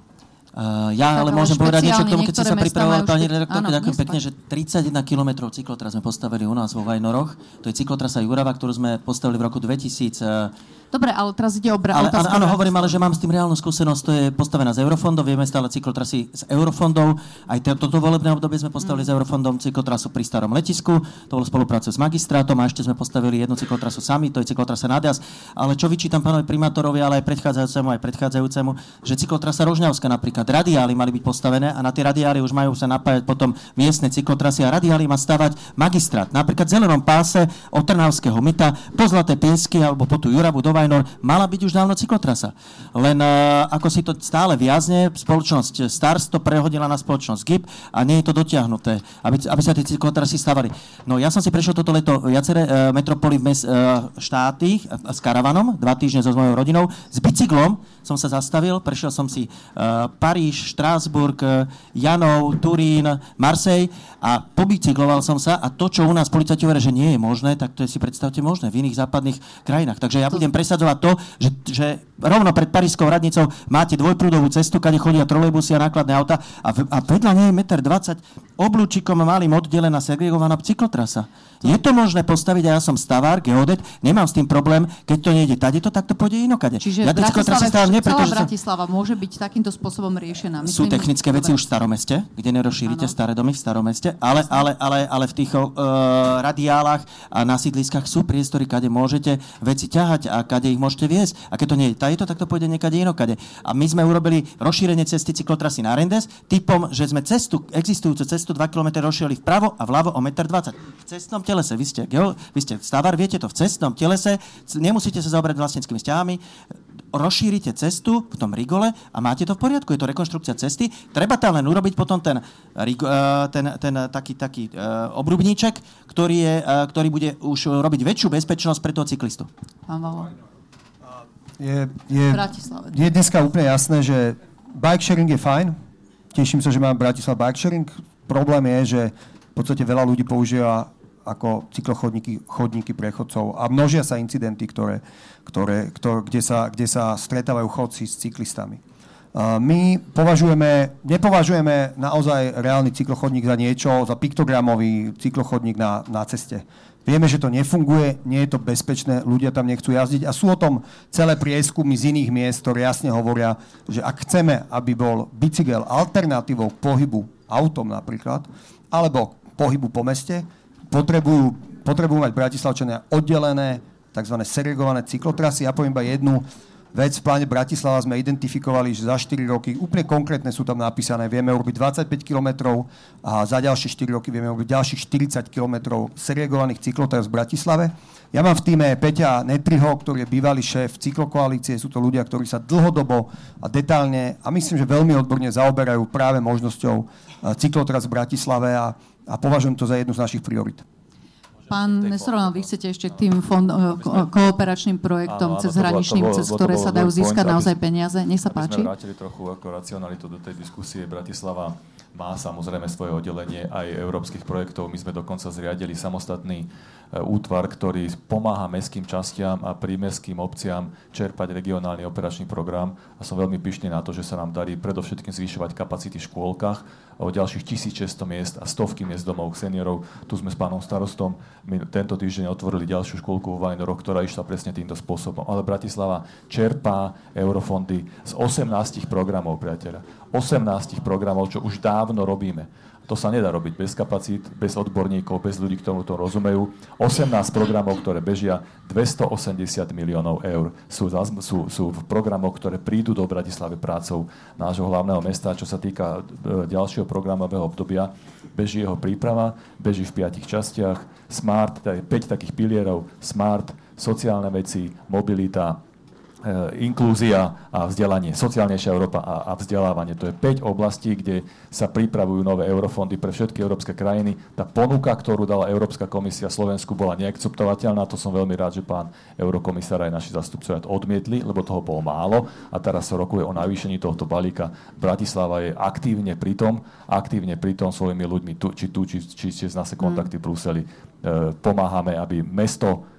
Uh, ja ale môžem povedať niečo k tomu, keď ste sa pripravovali, pani redaktorka, ďakujem pekne, že 31 km cyklotras sme postavili u nás vo Vajnoroch. To je cyklotrasa Jurava, ktorú sme postavili v roku 2000 Dobre, ale teraz ide o bra- ale, ale, Áno, hovorím, ale že mám s tým reálnu skúsenosť. To je postavená z eurofondov, vieme stále cyklotrasy z eurofondov. Aj toto volebné obdobie sme postavili mm. s eurofondom cyklotrasu pri starom letisku. To bolo spolupráca s magistrátom a ešte sme postavili jednu cyklotrasu sami, to je cyklotrasa Nadias. Ale čo vyčítam pánovi primátorovi, ale aj predchádzajúcemu, aj predchádzajúcemu, že cyklotrasa Rožňavská napríklad, radiály mali byť postavené a na tie radiály už majú sa napájať potom miestne cyklotrasy a radiály má stavať magistrát. Napríklad v zelenom páse od Trnavského myta po Zlaté piesky alebo po tú Juravu do Vajnor mala byť už dávno cyklotrasa. Len uh, ako si to stále viazne, spoločnosť Stars to prehodila na spoločnosť GIP a nie je to dotiahnuté, aby, aby sa tie cyklotrasy stavali. No ja som si prešiel toto leto viaceré uh, metropoly v mes, uh, štáty s karavanom, dva týždne so mojou rodinou, s bicyklom som sa zastavil, prešiel som si Paríž, Štrásburg, Janov, Turín, Marseille a pobicykloval som sa a to, čo u nás policajti hovoria, že nie je možné, tak to je si predstavte možné v iných západných krajinách. Takže ja budem presadzovať to, že, že rovno pred Parískou radnicou máte dvojprúdovú cestu, kde chodia trolejbusy a nákladné auta a, v, a vedľa nie je 1,20 m oblúčikom malým oddelená segregovaná cyklotrasa. Je to možné postaviť a ja som stavár, geodet, nemám s tým problém, keď to nejde tady, to tak to pôjde inokade. Čiže ja Bratislava, nie, celá Bratislava som... môže byť takýmto spôsobom riešená. Myslím, Sú technické veci už v staromeste, kde nerozšírite ano. staré domy v staromeste, ale, ale, ale, ale v tých uh, radiálach a na sídliskách sú priestory, kade môžete veci ťahať a kade ich môžete viesť. A keď to nie je tady, to tak to pôjde niekade inokade. A my sme urobili rozšírenie cesty cyklotrasy na Rendes typom, že sme cestu, existujúcu cestu 2 km rozšírili vpravo a vľavo o 1,20 m. V cestnom tele telese. Vy ste, geo, vy ste stavar, viete to v cestnom telese, nemusíte sa zaoberať vlastníckými vzťahami, rozšírite cestu v tom rigole a máte to v poriadku. Je to rekonštrukcia cesty. Treba tam len urobiť potom ten, eh, ten, ten taký, taký uh, obrubníček, ktorý, je, uh, ktorý bude už robiť väčšiu bezpečnosť pre toho cyklistu. Je, je, je dneska úplne jasné, že bike sharing je fajn. Teším sa, že mám Bratislava bike sharing. Problém je, že v podstate veľa ľudí používa ako cyklochodníky chodníky prechodcov a množia sa incidenty, ktoré, ktoré, ktoré, kde, sa, kde sa stretávajú chodci s cyklistami. My považujeme, nepovažujeme naozaj reálny cyklochodník za niečo, za piktogramový cyklochodník na, na ceste. Vieme, že to nefunguje, nie je to bezpečné, ľudia tam nechcú jazdiť a sú o tom celé prieskumy z iných miest, ktoré jasne hovoria, že ak chceme, aby bol bicykel alternatívou k pohybu autom napríklad, alebo pohybu po meste, potrebujú, potrebujú mať Bratislavčania oddelené tzv. segregované cyklotrasy. Ja poviem iba jednu vec. V pláne Bratislava sme identifikovali, že za 4 roky, úplne konkrétne sú tam napísané, vieme urobiť 25 km a za ďalšie 4 roky vieme urobiť ďalších 40 km segregovaných cyklotras v Bratislave. Ja mám v týme Peťa Netriho, ktorý je bývalý šéf cyklokoalície. Sú to ľudia, ktorí sa dlhodobo a detálne a myslím, že veľmi odborne zaoberajú práve možnosťou eh, cyklotras v Bratislave a, a považujem to za jednu z našich priorit. Pán Nesorovan, vy chcete ešte k tým fond, ko- kooperačným projektom cez hraničným, cez ktoré sa dajú získať naozaj peniaze. Nech sa páči. Aby sme vrátili trochu ako racionalitu do tej diskusie. Bratislava má samozrejme svoje oddelenie aj európskych projektov. My sme dokonca zriadili samostatný e, útvar, ktorý pomáha mestským častiam a prímestským obciam čerpať regionálny operačný program. A som veľmi pyšný na to, že sa nám darí predovšetkým zvyšovať kapacity v škôlkach o ďalších 1600 miest a stovky miest domov seniorov. Tu sme s pánom starostom my tento týždeň otvorili ďalšiu škôlku vo Vajnoroch, ktorá išla presne týmto spôsobom. Ale Bratislava čerpá eurofondy z 18 programov, priateľa. 18 programov, čo už dávno robíme. To sa nedá robiť bez kapacít, bez odborníkov, bez ľudí, ktorí to rozumejú. 18 programov, ktoré bežia, 280 miliónov eur sú, sú, sú v programoch, ktoré prídu do Bratislavy prácou nášho hlavného mesta. Čo sa týka e, ďalšieho programového obdobia, beží jeho príprava, beží v piatich častiach. Smart, teda 5 takých pilierov, smart, sociálne veci, mobilita, inklúzia a vzdelanie, sociálnejšia Európa a, a vzdelávanie. To je 5 oblastí, kde sa pripravujú nové eurofondy pre všetky európske krajiny. Tá ponuka, ktorú dala Európska komisia Slovensku, bola neakceptovateľná. To som veľmi rád, že pán eurokomisár aj naši zastupcovia odmietli, lebo toho bolo málo a teraz sa rokuje o navýšení tohto balíka. Bratislava je aktívne pri tom, aktívne pri tom svojimi ľuďmi, tu, či tu, či, či, či z nás kontakty v Bruseli, e, pomáhame, aby mesto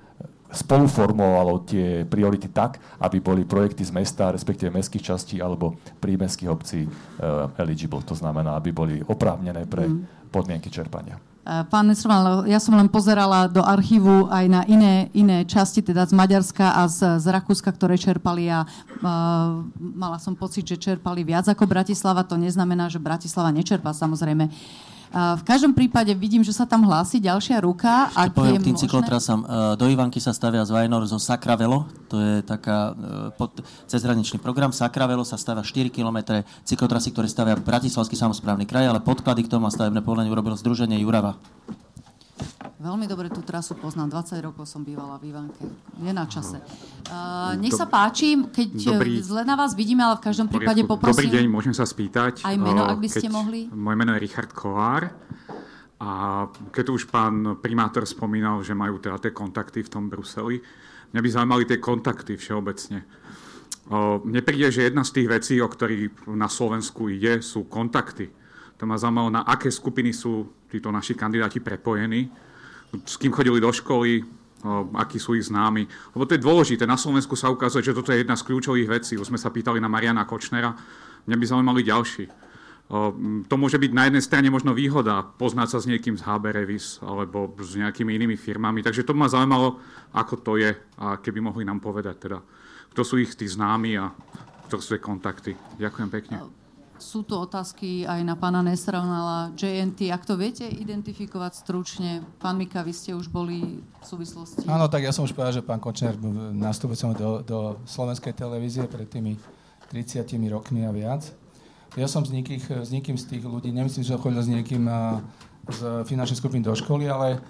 spoluformovalo tie priority tak, aby boli projekty z mesta, respektíve mestských častí alebo prímestských obcí uh, eligible. To znamená, aby boli oprávnené pre mm. podmienky čerpania. Eh, pán Nesroman, ja som len pozerala do archívu aj na iné, iné časti, teda z Maďarska a z, z Rakúska, ktoré čerpali a uh, mala som pocit, že čerpali viac ako Bratislava. To neznamená, že Bratislava nečerpá samozrejme. Uh, v každom prípade vidím, že sa tam hlási ďalšia ruka. Ešte poviem k tým cyklotrasám. E, do Ivanky sa stavia z Vajnor zo Sakravelo. To je taká e, pod, cezhraničný program. Sakravelo sa stavia 4 km cyklotrasy, ktoré stavia Bratislavský samozprávny kraj, ale podklady k tomu a stavebné povolenie urobilo Združenie Jurava. Veľmi dobre tú trasu poznám, 20 rokov som bývala v Ivanke. Je na čase. Uh, nech sa páči, keď Dobrý. zle na vás vidíme, ale v každom prípade poprosím... Dobrý deň, môžem sa spýtať. Aj meno, ak by ste mohli. Moje meno je Richard Kolár. A keď už pán primátor spomínal, že majú teda tie kontakty v tom Bruseli, mňa by zaujímali tie kontakty všeobecne. mne príde, že jedna z tých vecí, o ktorých na Slovensku ide, sú kontakty. To ma zaujímalo, na aké skupiny sú títo naši kandidáti prepojení s kým chodili do školy, akí sú ich známi. Lebo to je dôležité. Na Slovensku sa ukazuje, že toto je jedna z kľúčových vecí. Už sme sa pýtali na Mariana Kočnera. Mňa by zaujímali ďalší. To môže byť na jednej strane možno výhoda, poznať sa s niekým z HB Revis alebo s nejakými inými firmami. Takže to ma zaujímalo, ako to je a keby mohli nám povedať teda, kto sú ich tí známi a kto sú tie kontakty. Ďakujem pekne. Sú tu otázky aj na pána Nesravnala JNT. Ak to viete identifikovať stručne, pán Mika, vy ste už boli v súvislosti... Áno, tak ja som už povedal, že pán Kočner nastúpil som do, do slovenskej televízie pred tými 30 rokmi a viac. Ja som z, nikých, s nikým z tých ľudí, nemyslím, že chodil s niekým z finančnej skupiny do školy, ale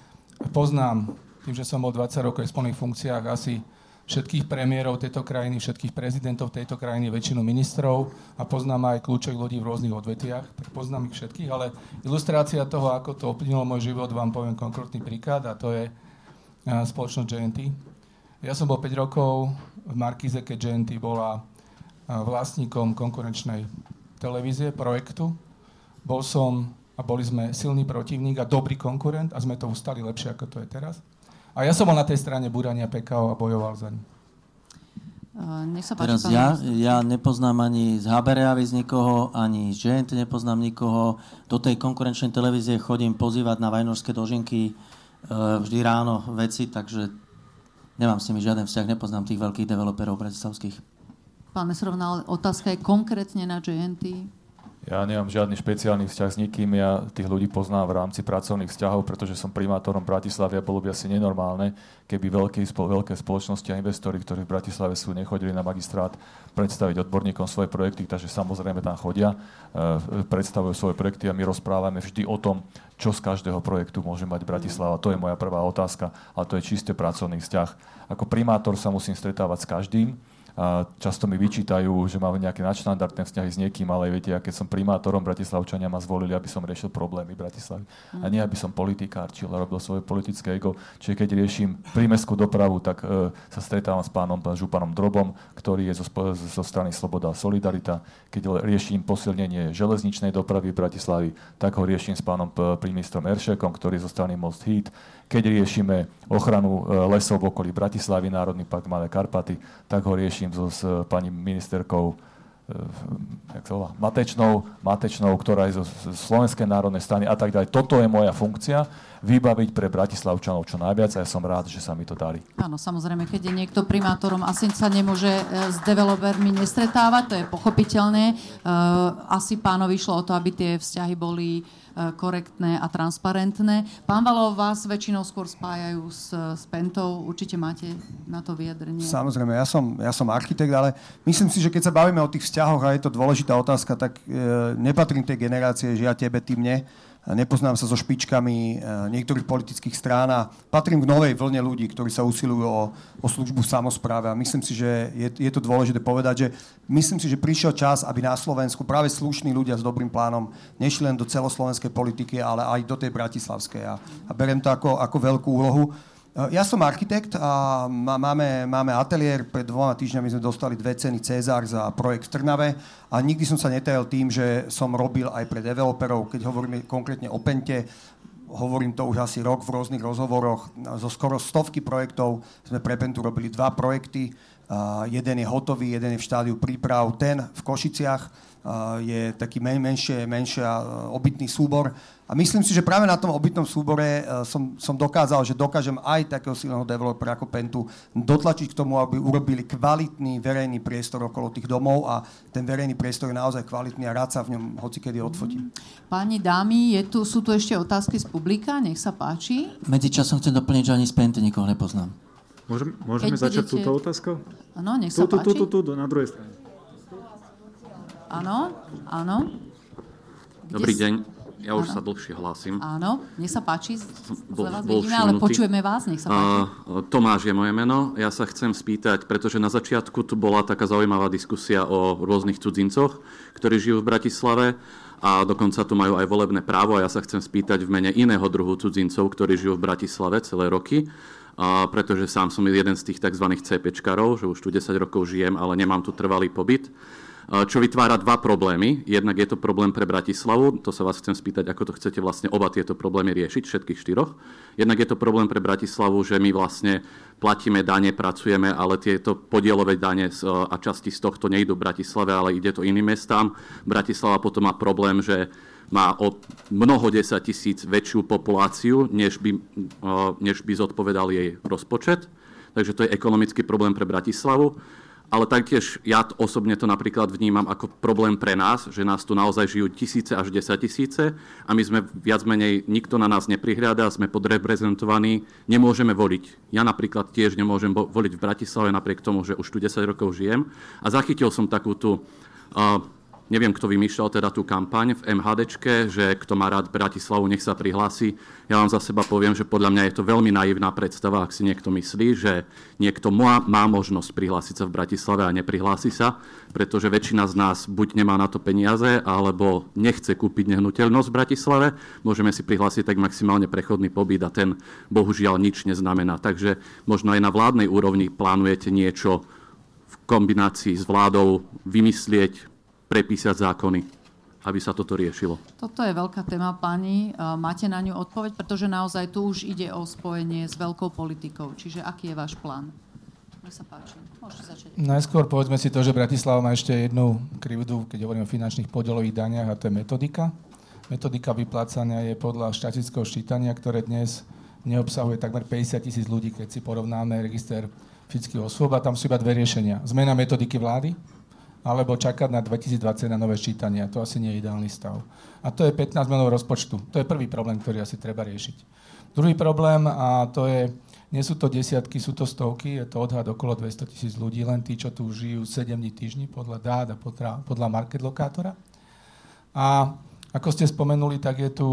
poznám, tým, že som bol 20 rokov v spolných funkciách, asi všetkých premiérov tejto krajiny, všetkých prezidentov tejto krajiny, väčšinu ministrov a poznám aj kľúčových ľudí v rôznych odvetviach, tak poznám ich všetkých, ale ilustrácia toho, ako to ovplyvnilo môj život, vám poviem konkrétny príklad a to je spoločnosť JNT. Ja som bol 5 rokov v Markize, keď JNT bola vlastníkom konkurenčnej televízie, projektu. Bol som a boli sme silný protivník a dobrý konkurent a sme to ustali lepšie, ako to je teraz. A ja som bol na tej strane Burania PKO a bojoval za. Uh, nech sa páči, Teraz ja, ja nepoznám ani z Habereavy z nikoho, ani z GNT nepoznám nikoho. Do tej konkurenčnej televízie chodím pozývať na vajnorské dožinky uh, vždy ráno veci, takže nemám s nimi žiaden vzťah, nepoznám tých veľkých developerov bratislavských. Pán Mesrovna, otázka je konkrétne na GNT. Ja nemám žiadny špeciálny vzťah s nikým, ja tých ľudí poznám v rámci pracovných vzťahov, pretože som primátorom Bratislavy a bolo by asi nenormálne, keby veľké, veľké spoločnosti a investori, ktorí v Bratislave sú, nechodili na magistrát predstaviť odborníkom svoje projekty, takže samozrejme tam chodia, e, predstavujú svoje projekty a my rozprávame vždy o tom, čo z každého projektu môže mať Bratislava. To je moja prvá otázka, ale to je čiste pracovný vzťah. Ako primátor sa musím stretávať s každým, a často mi vyčítajú, že mám nejaké nadštandardné vzťahy s niekým, ale viete, ja keď som primátorom Bratislavčania ma zvolili, aby som riešil problémy Bratislavy. A nie, aby som politikárčil a robil svoje politické ego. Čiže keď riešim prímeskú dopravu, tak e, sa stretávam s pánom Županom Drobom, ktorý je zo, zo strany Sloboda a Solidarita. Keď riešim posilnenie železničnej dopravy Bratislavy, tak ho riešim s pánom prímistrom Eršekom, ktorý je zo strany Most Heat keď riešime ochranu e, lesov v okolí Bratislavy, Národný park Malé Karpaty, tak ho riešim so, s pani ministerkou e, jak sa volá, Matečnou, Matečnou, ktorá je zo Slovenskej národnej strany a tak ďalej. Toto je moja funkcia, vybaviť pre Bratislavčanov čo najviac a ja som rád, že sa mi to darí. Áno, samozrejme, keď je niekto primátorom, asi sa nemôže e, s developermi nestretávať, to je pochopiteľné. Asi pánovi išlo o to, aby tie vzťahy boli E, korektné a transparentné. Pán Valov, vás väčšinou skôr spájajú s, s Pentou. Určite máte na to vyjadrenie. Samozrejme, ja som, ja som architekt, ale myslím si, že keď sa bavíme o tých vzťahoch a je to dôležitá otázka, tak e, nepatrím tej generácie, že ja tebe, ty mne nepoznám sa so špičkami eh, niektorých politických strán a patrím k novej vlne ľudí, ktorí sa usilujú o, o službu samozpráve a myslím si, že je, je to dôležité povedať, že myslím si, že prišiel čas, aby na Slovensku práve slušní ľudia s dobrým plánom nešli len do celoslovenskej politiky, ale aj do tej bratislavskej a, a berem to ako, ako veľkú úlohu. Eh, ja som architekt a máme, máme ateliér. Pred dvoma týždňami sme dostali dve ceny Cezar za projekt v Trnave a nikdy som sa netajal tým, že som robil aj pre developerov. Keď hovoríme konkrétne o Pente, hovorím to už asi rok v rôznych rozhovoroch. Zo skoro stovky projektov sme pre Pentu robili dva projekty. Uh, jeden je hotový, jeden je v štádiu príprav. Ten v Košiciach je taký men, menšie, menšia uh, obytný súbor a myslím si, že práve na tom obytnom súbore uh, som, som dokázal, že dokážem aj takého silného developera ako Pentu dotlačiť k tomu, aby urobili kvalitný verejný priestor okolo tých domov a ten verejný priestor je naozaj kvalitný a rád sa v ňom hoci kedy odfotím. Páni dámy, je tu, sú tu ešte otázky z publika, nech sa páči. Medzičasom chcem doplniť, že ani z Penty nikoho nepoznám. Môžeme, môžeme začať budete... túto otázkou? Áno, nech sa tu, páči. Tu, tu, tu, tu, na druhej strane. Áno, áno. Dobrý deň. Ja už ano. sa dlhšie hlásim. Áno, nech sa páči, bol, vás bol vidíme, ale počujeme vás, nech sa páči. Uh, Tomáš je moje meno. Ja sa chcem spýtať, pretože na začiatku tu bola taká zaujímavá diskusia o rôznych cudzincoch, ktorí žijú v Bratislave a dokonca tu majú aj volebné právo a ja sa chcem spýtať v mene iného druhu cudzincov, ktorí žijú v Bratislave celé roky, a pretože sám som jeden z tých tzv. CPčkarov, že už tu 10 rokov žijem, ale nemám tu trvalý pobyt čo vytvára dva problémy. Jednak je to problém pre Bratislavu, to sa vás chcem spýtať, ako to chcete vlastne oba tieto problémy riešiť, všetkých štyroch. Jednak je to problém pre Bratislavu, že my vlastne platíme dane, pracujeme, ale tieto podielové dane a časti z tohto nejdú v Bratislave, ale ide to iným mestám. Bratislava potom má problém, že má o mnoho desať tisíc väčšiu populáciu, než by, než by zodpovedal jej rozpočet. Takže to je ekonomický problém pre Bratislavu ale taktiež ja osobne to napríklad vnímam ako problém pre nás, že nás tu naozaj žijú tisíce až desať tisíce a my sme viac menej, nikto na nás neprihľada, sme podreprezentovaní, nemôžeme voliť. Ja napríklad tiež nemôžem voliť v Bratislave napriek tomu, že už tu 10 rokov žijem a zachytil som takú tú uh, neviem, kto vymýšľal teda tú kampaň v MHDčke, že kto má rád Bratislavu, nech sa prihlási. Ja vám za seba poviem, že podľa mňa je to veľmi naivná predstava, ak si niekto myslí, že niekto má, má možnosť prihlásiť sa v Bratislave a neprihlási sa, pretože väčšina z nás buď nemá na to peniaze, alebo nechce kúpiť nehnuteľnosť v Bratislave. Môžeme si prihlásiť tak maximálne prechodný pobyt a ten bohužiaľ nič neznamená. Takže možno aj na vládnej úrovni plánujete niečo v kombinácii s vládou vymyslieť, prepísať zákony, aby sa toto riešilo? Toto je veľká téma, pani. Máte na ňu odpoveď, pretože naozaj tu už ide o spojenie s veľkou politikou. Čiže aký je váš plán? Nech sa páči. Môžete začať. Najskôr povedzme si to, že Bratislava má ešte jednu krivdu, keď hovoríme o finančných podielových daniach, a to je metodika. Metodika vyplácania je podľa štatického ščítania, ktoré dnes neobsahuje takmer 50 tisíc ľudí, keď si porovnáme register fyzických osôb a tam sú iba dve riešenia. Zmena metodiky vlády, alebo čakať na 2020 na nové ščítania. To asi nie je ideálny stav. A to je 15 miliónov rozpočtu. To je prvý problém, ktorý asi treba riešiť. Druhý problém, a to je, nie sú to desiatky, sú to stovky, je to odhad okolo 200 tisíc ľudí, len tí, čo tu žijú 7 dní týždni podľa dát a podľa, podľa market lokátora. A ako ste spomenuli, tak je tu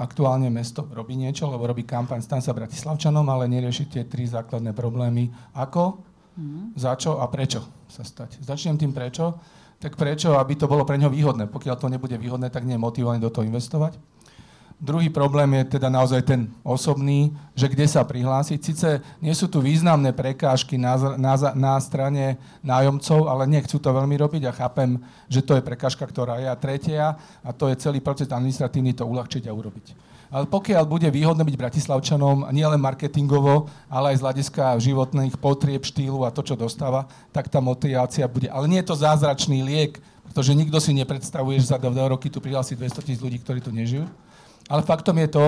aktuálne mesto robí niečo, lebo robí kampaň Stan sa Bratislavčanom, ale nerieši tie tri základné problémy. Ako, mm. za čo a prečo sa stať. Začnem tým prečo. Tak prečo, aby to bolo pre neho výhodné. Pokiaľ to nebude výhodné, tak nie je motivovaný do toho investovať. Druhý problém je teda naozaj ten osobný, že kde sa prihlásiť. Sice nie sú tu významné prekážky na, na, na strane nájomcov, ale nechcú to veľmi robiť a chápem, že to je prekážka, ktorá je. A tretia, a to je celý proces administratívny, to uľahčiť a urobiť. Pokiaľ bude výhodné byť bratislavčanom nielen marketingovo, ale aj z hľadiska životných potrieb, štýlu a to, čo dostáva, tak tá motivácia bude. Ale nie je to zázračný liek, pretože nikto si nepredstavuje, že za dva roky tu prihlási 200 tisíc ľudí, ktorí tu nežijú. Ale faktom je to,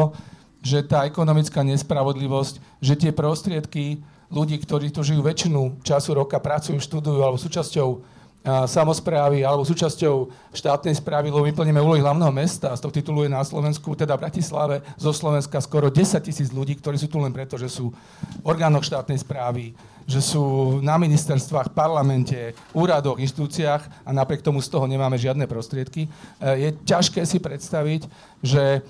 že tá ekonomická nespravodlivosť, že tie prostriedky ľudí, ktorí tu žijú väčšinu času roka, pracujú, študujú alebo súčasťou samozprávy alebo súčasťou štátnej správy, lebo my plníme úlohy hlavného mesta z toho titulu je na Slovensku, teda v Bratislave, zo Slovenska skoro 10 tisíc ľudí, ktorí sú tu len preto, že sú v orgánoch štátnej správy, že sú na ministerstvách, parlamente, úradoch, inštitúciách a napriek tomu z toho nemáme žiadne prostriedky. E, je ťažké si predstaviť, že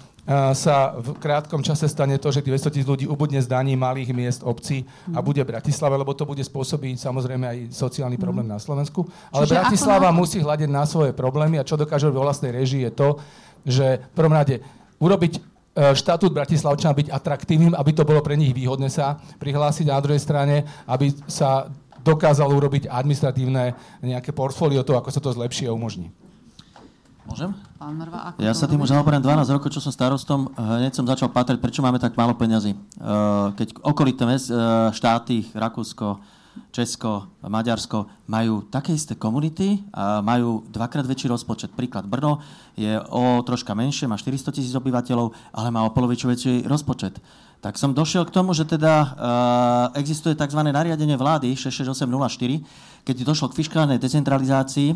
sa v krátkom čase stane to, že 200 tisíc ľudí ubudne z daní malých miest, obcí a bude Bratislava, lebo to bude spôsobiť samozrejme aj sociálny problém mm. na Slovensku. Ale Čiže Bratislava na... musí hľadiť na svoje problémy a čo dokáže vo vlastnej režii je to, že v prvom rade urobiť e, štatút Bratislavčana byť atraktívnym, aby to bolo pre nich výhodné sa prihlásiť a na druhej strane, aby sa dokázalo urobiť administratívne nejaké portfólio toho, ako sa to zlepší a umožní. Môžem? Pán Mrva, ako ja sa tým už zaoberám 12 rokov, čo som starostom. Hneď som začal patrať, prečo máme tak málo peňazí. Eh, keď okolité eh, štáty, Rakúsko, Česko, Maďarsko majú také isté komunity a majú dvakrát väčší rozpočet. Príklad Brno je o troška menšie, má 400 tisíc obyvateľov, ale má o poloviču väčší rozpočet. Tak som došiel k tomu, že teda uh, existuje tzv. nariadenie vlády 66804, keď došlo k fiskálnej decentralizácii,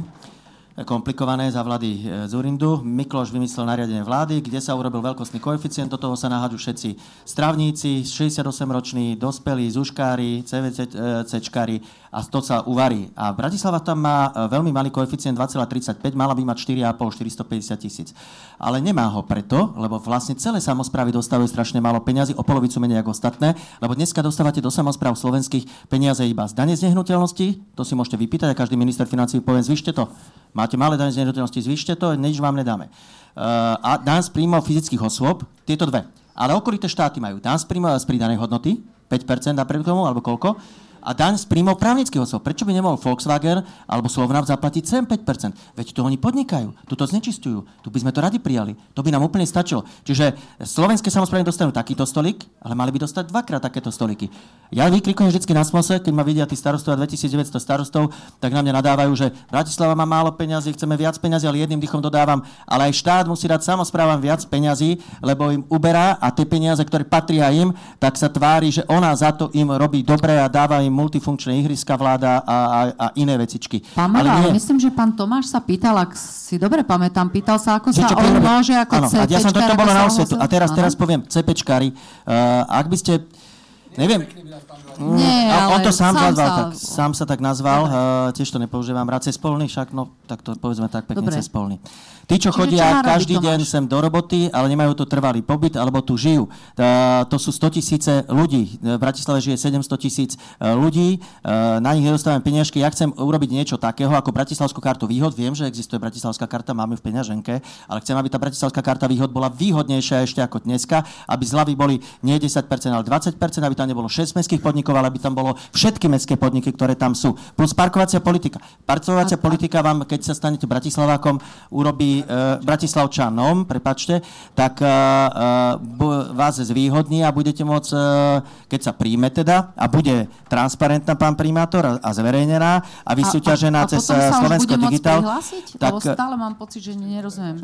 komplikované za vlády e, Zurindu. Mikloš vymyslel nariadenie vlády, kde sa urobil veľkostný koeficient, do toho sa nahádžu všetci strávníci, 68-roční, dospelí, zuškári, CVCčkári a to sa uvarí. A Bratislava tam má e, veľmi malý koeficient 2,35, mala by mať 4,5, 450 tisíc. Ale nemá ho preto, lebo vlastne celé samozprávy dostávajú strašne málo peňazí, o polovicu menej ako ostatné, lebo dneska dostávate do samozpráv slovenských peniaze iba z dane z nehnuteľnosti, to si môžete vypýtať a každý minister financí povie, zvyšte to. Máte malé dane z nehnuteľnosti, zvyšte to, nič vám nedáme. Uh, a dan z príjmov fyzických osôb, tieto dve. Ale okolité štáty majú dan z príjmov z pridanej hodnoty, 5% a tomu, alebo koľko, a daň z príjmov právnických osôb. Prečo by nemohol Volkswagen alebo Slovnaft zaplatiť sem 5%? Veď to oni podnikajú, tu to znečistujú, tu by sme to radi prijali. To by nám úplne stačilo. Čiže slovenské samozprávy dostanú takýto stolík, ale mali by dostať dvakrát takéto stoliky. Ja vykrikujem vždy na smose, keď ma vidia tí starostovia 2900 starostov, tak na mňa nadávajú, že Bratislava má málo peňazí, chceme viac peňazí, ale jedným dýchom dodávam, ale aj štát musí dať samozprávam viac peňazí, lebo im uberá a tie peniaze, ktoré patria im, tak sa tvári, že ona za to im robí dobre a dáva im multifunkčné ihriska vláda a, a, a iné vecičky. Pán Mara, ale, nie... myslím, že pán Tomáš sa pýtal, ak si dobre pamätám, pýtal sa, ako sa on môže ako ano, CPčkár. Ja som toto bolo na osvetu. A teraz, teraz poviem, CPčkári, uh, ak by ste... Neviem, Nie, A on ale to sám, sám nazval, sa- tak, sám sa tak nazval, uh, tiež to nepoužívam rád cespolný, však no, tak to povedzme tak pekne Dobre. cespolný. Tí, čo Čiže chodia čo každý deň Tomáš? sem do roboty, ale nemajú tu trvalý pobyt, alebo tu žijú. Uh, to sú 100 tisíce ľudí. V Bratislave žije 700 tisíc ľudí, uh, na nich nedostávame peniažky. Ja chcem urobiť niečo takého, ako Bratislavskú kartu výhod. Viem, že existuje Bratislavská karta, máme v peňaženke, ale chcem, aby tá Bratislavská karta výhod bola výhodnejšia ešte ako dneska, aby zľavy boli nie 10%, ale 20%, aby tam nebolo 6 mestských podnikov, ale aby tam bolo všetky mestské podniky, ktoré tam sú. Plus parkovacia politika. Parkovacia politika vám, keď sa stanete Bratislavákom, urobí uh, Bratislavčanom, prepačte, tak uh, uh, bu- vás zvýhodní a budete môcť, uh, keď sa príjme teda, a bude transparentná pán primátor a, a zverejnená a vysúťažená a, a, cez sa uh, už Slovensko Digital. prihlásiť? Tak, Lebo stále mám pocit, že nerozumiem.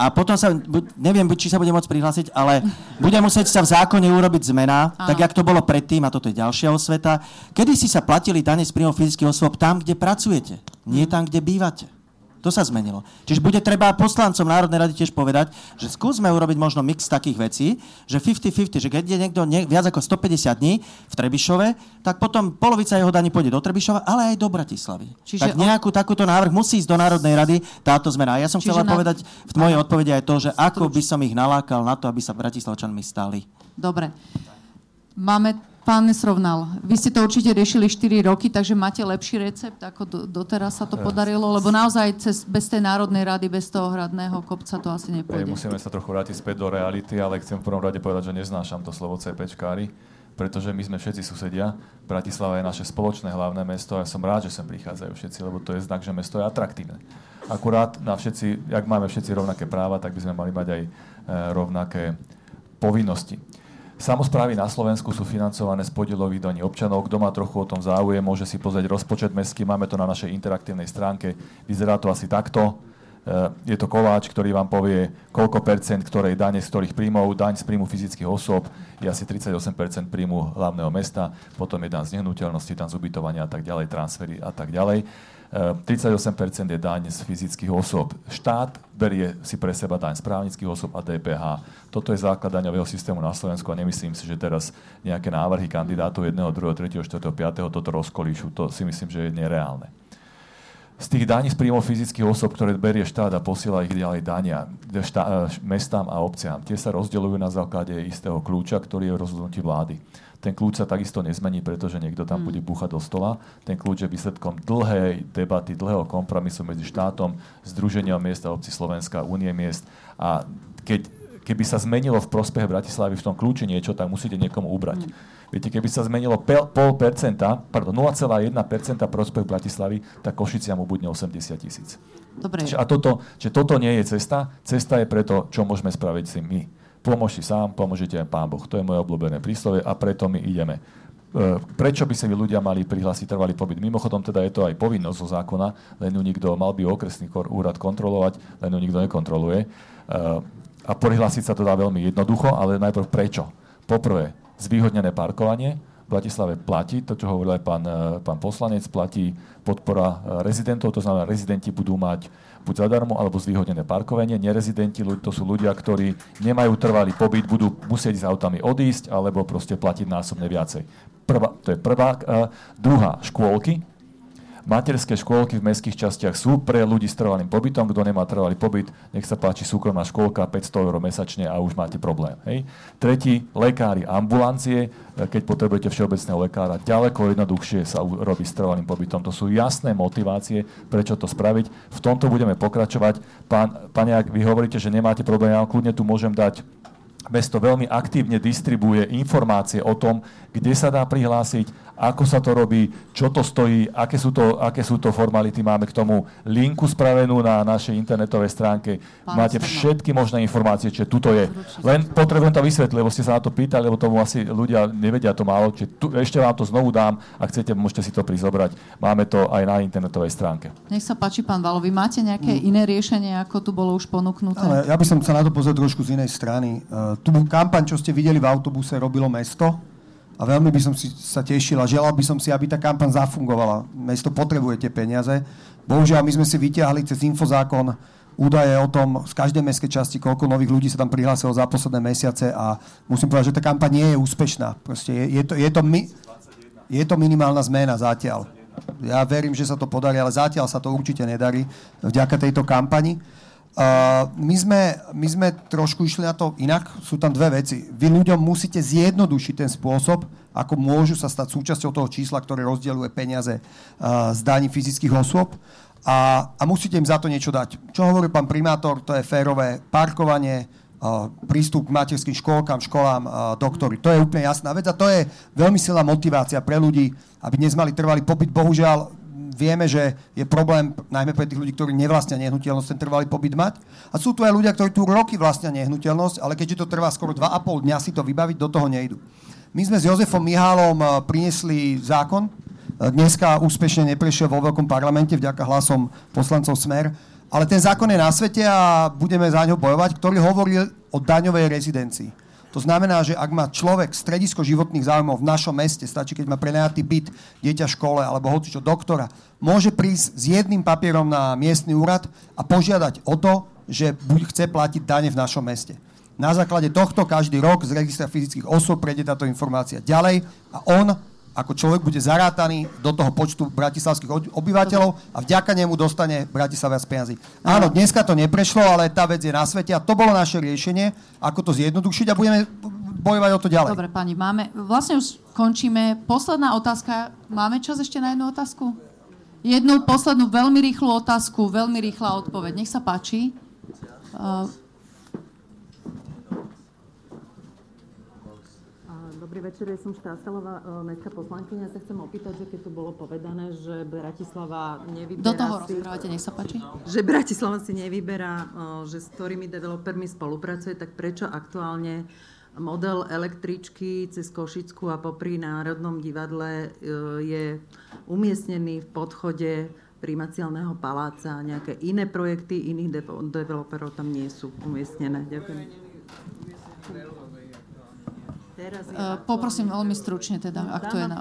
A potom sa, neviem, či sa bude môcť prihlásiť, ale bude musieť sa v zákone urobiť zmena, Áno. tak jak to bolo predtým, a toto je ďalšia osveta. Kedy si sa platili dane z príjmov fyzických osôb tam, kde pracujete, nie tam, kde bývate. To sa zmenilo. Čiže bude treba poslancom Národnej rady tiež povedať, že skúsme urobiť možno mix takých vecí, že 50-50, že keď je niekto nie, viac ako 150 dní v Trebišove, tak potom polovica jeho daní pôjde do Trebišova, ale aj do Bratislavy. Čiže tak nejakú takúto návrh musí ísť do Národnej rady táto zmena. A ja som Čiže chcela na- povedať v mojej odpovedi aj to, že ako by som ich nalákal na to, aby sa Bratislavčanmi stali. Dobre. Máme, pán Nesrovnal, vy ste to určite riešili 4 roky, takže máte lepší recept, ako do, doteraz sa to Eh. podarilo? Lebo naozaj cez, bez tej Národnej rady, bez toho hradného kopca to asi Hej, nepôjde. musíme sa trochu vrátiť späť do reality, ale chcem v prvom rade povedať, že neznášam to slovo CPčkári, pretože my sme všetci susedia. Bratislava je naše spoločné hlavné mesto a ja som rád, že sem prichádzajú všetci, lebo to je znak, že mesto je atraktívne. Akurát na všetci, ak máme všetci rovnaké práva, tak by sme mali mať aj e, rovnaké povinnosti. Samozprávy na Slovensku sú financované z podielových daní občanov. Kto má trochu o tom záujem, môže si pozrieť rozpočet mestský. Máme to na našej interaktívnej stránke. Vyzerá to asi takto. E, Je to koláč, ktorý vám povie, koľko percent ktorej dane, z ktorých príjmov, daň z príjmu fyzických osôb je asi 38% príjmu hlavného mesta, potom je daň z nehnuteľnosti, daň z ubytovania a tak ďalej, transfery a tak ďalej. E, 38 je daň z fyzických osôb. Štát berie si pre seba daň z právnických osôb a DPH. Toto je základ daňového systému na Slovensku a nemyslím si, že teraz nejaké návrhy kandidátov 1., 2., 3., 4., 5. toto rozkolíšu. To si myslím, že je nereálne z tých daní z príjmov fyzických osob, ktoré berie štát a posiela ich ďalej dania štá, e, mestám a obciám, tie sa rozdeľujú na základe istého kľúča, ktorý je v rozhodnutí vlády. Ten kľúč sa takisto nezmení, pretože niekto tam bude búchať do stola. Ten kľúč je výsledkom dlhej debaty, dlhého kompromisu medzi štátom, Združením miest a obci Slovenska, Únie miest. A keď, keby sa zmenilo v prospech Bratislavy v tom kľúči niečo, tak musíte niekomu ubrať. Viete, keby sa zmenilo pol percenta, pardon, 0,1% prospech Bratislavy, tak Košiciam ubudne 80 tisíc. Dobre. Čiže, a toto, že toto nie je cesta. Cesta je preto, čo môžeme spraviť si my. Pomôž si sám, pomôžete aj Pán Boh. To je moje obľúbené príslovie a preto my ideme. E, Prečo by sa ľudia mali prihlásiť trvalý pobyt? Mimochodom teda je to aj povinnosť zo zákona, len ju nikto mal by okresný úrad kontrolovať, len ju nikto nekontroluje. E, A prihlásiť sa to dá veľmi jednoducho, ale najprv prečo? Poprvé, zvýhodnené parkovanie. Bratislave platí, to čo hovoril aj pán, e, pán poslanec, platí podpora rezidentov, to znamená, rezidenti budú mať buď zadarmo, alebo zvýhodnené parkovanie. Nerezidenti, to sú ľudia, ktorí nemajú trvalý pobyt, budú musieť s autami odísť, alebo proste platiť násobne viacej. Prvá, to je prvá. E, druhá, škôlky. Materské škôlky v mestských častiach sú pre ľudí s trvalým pobytom. Kto nemá trvalý pobyt, nech sa páči súkromná škôlka, 500 eur mesačne a už máte problém. Hej. Tretí, lekári, ambulancie. E, Keď potrebujete všeobecného lekára, ďaleko jednoduchšie sa robí s trvalým pobytom. To sú jasné motivácie, prečo to spraviť. V tomto budeme pokračovať. Pán, pán vy hovoríte, že nemáte problém, ja vám kľudne tu môžem dať Mesto veľmi aktívne distribuje informácie o tom, kde sa dá prihlásiť, ako sa to robí, čo to stojí, aké sú to, aké sú to formality. Máme k tomu linku spravenú na našej internetovej stránke. Pán Máte všetky možné informácie, čiže tuto je. Len potrebujem to vysvetliť, lebo ste sa na to pýtali, lebo tomu asi ľudia nevedia to málo. Čiže tu, ešte vám to znovu dám, ak chcete, môžete si to prizobrať. Máme to aj na internetovej stránke. Nech sa páči, pán Valo, vy máte nejaké Mm. iné riešenie, ako tu bolo už ponúknuté? Ale ja by som sa na to pozrel trošku z inej strany. Uh, tú kampaň, čo ste videli v autobuse, robilo mesto a veľmi by som si sa tešil a želal by som si, aby tá kampaň zafungovala. Mesto potrebuje tie peniaze. Bohužiaľ, my sme si vyťahli cez infozákon údaje o tom z každej mestskej časti, koľko nových ľudí sa tam prihlásilo za posledné mesiace a musím povedať, že tá kampaň nie je úspešná. Proste je, je, to, je to my... je to minimálna zmena zatiaľ. Ja verím, že sa to podarí, ale zatiaľ sa to určite nedarí vďaka tejto kampani. My, sme, my sme trošku išli na to inak. Sú tam dve veci. Vy ľuďom musíte zjednodušiť ten spôsob, ako môžu sa stať súčasťou toho čísla, ktoré rozdieluje peniaze uh, z daní fyzických osôb. A, a musíte im za to niečo dať. Čo hovorí pán primátor, to je férové parkovanie, uh, prístup k materským škôlkam, školám, uh, doktory. To je úplne jasná vec a to je veľmi silná motivácia pre ľudí, aby dnes mali trvalý pobyt. Bohužiaľ, vieme, že je problém najmä pre tých ľudí, ktorí nevlastnia nehnuteľnosť, ten trvalý pobyt mať. A sú tu aj ľudia, ktorí tu roky vlastnia nehnuteľnosť, ale keďže to trvá skoro 2,5 dňa si to vybaviť, do toho nejdu. My sme s Jozefom Mihálom eh, priniesli zákon, eh, dneska úspešne neprešiel vo veľkom parlamente vďaka hlasom poslancov Smer, ale ten zákon je na svete a budeme za ňo bojovať, ktorý hovorí o daňovej rezidencii. To znamená, že ak má človek stredisko životných záujmov v našom meste, stačí, keď má prenajatý byt, dieťa v škole alebo hoci čo doktora, môže prísť s jedným papierom na miestny úrad a požiadať o to, že buď chce platiť dane v našom meste. Na základe tohto každý rok z registra fyzických osôb prejde táto informácia ďalej a on ako človek bude zarátaný do toho počtu bratislavských obyvateľov a vďaka nemu dostane Bratislava z peniazy. Áno, dneska to neprešlo, ale tá vec je na svete a to bolo naše riešenie, ako to zjednodušiť a budeme bojovať o to ďalej. Dobre, pani, máme, vlastne už končíme. Posledná otázka. Máme čas ešte na jednu otázku? Jednu poslednú veľmi rýchlu otázku, veľmi rýchla odpoveď. Nech sa páči. Uh, Dobrý večer, ja som Štástalová, e, mestská poslankyňa. Ja sa chcem opýtať, že keď tu bolo povedané, že Bratislava nevyberá Do toho si, rozprávate, nech sa páči. Že Bratislava si nevyberá, e, že s ktorými developermi spolupracuje, tak prečo aktuálne model električky cez Košickú a popri Národnom divadle e, je umiestnený v podchode primaciálneho paláca. Nejaké iné projekty iných developerov tam nie sú umiestnené. Ďakujem. Uh, poprosím veľmi stručne teda, ak to je na...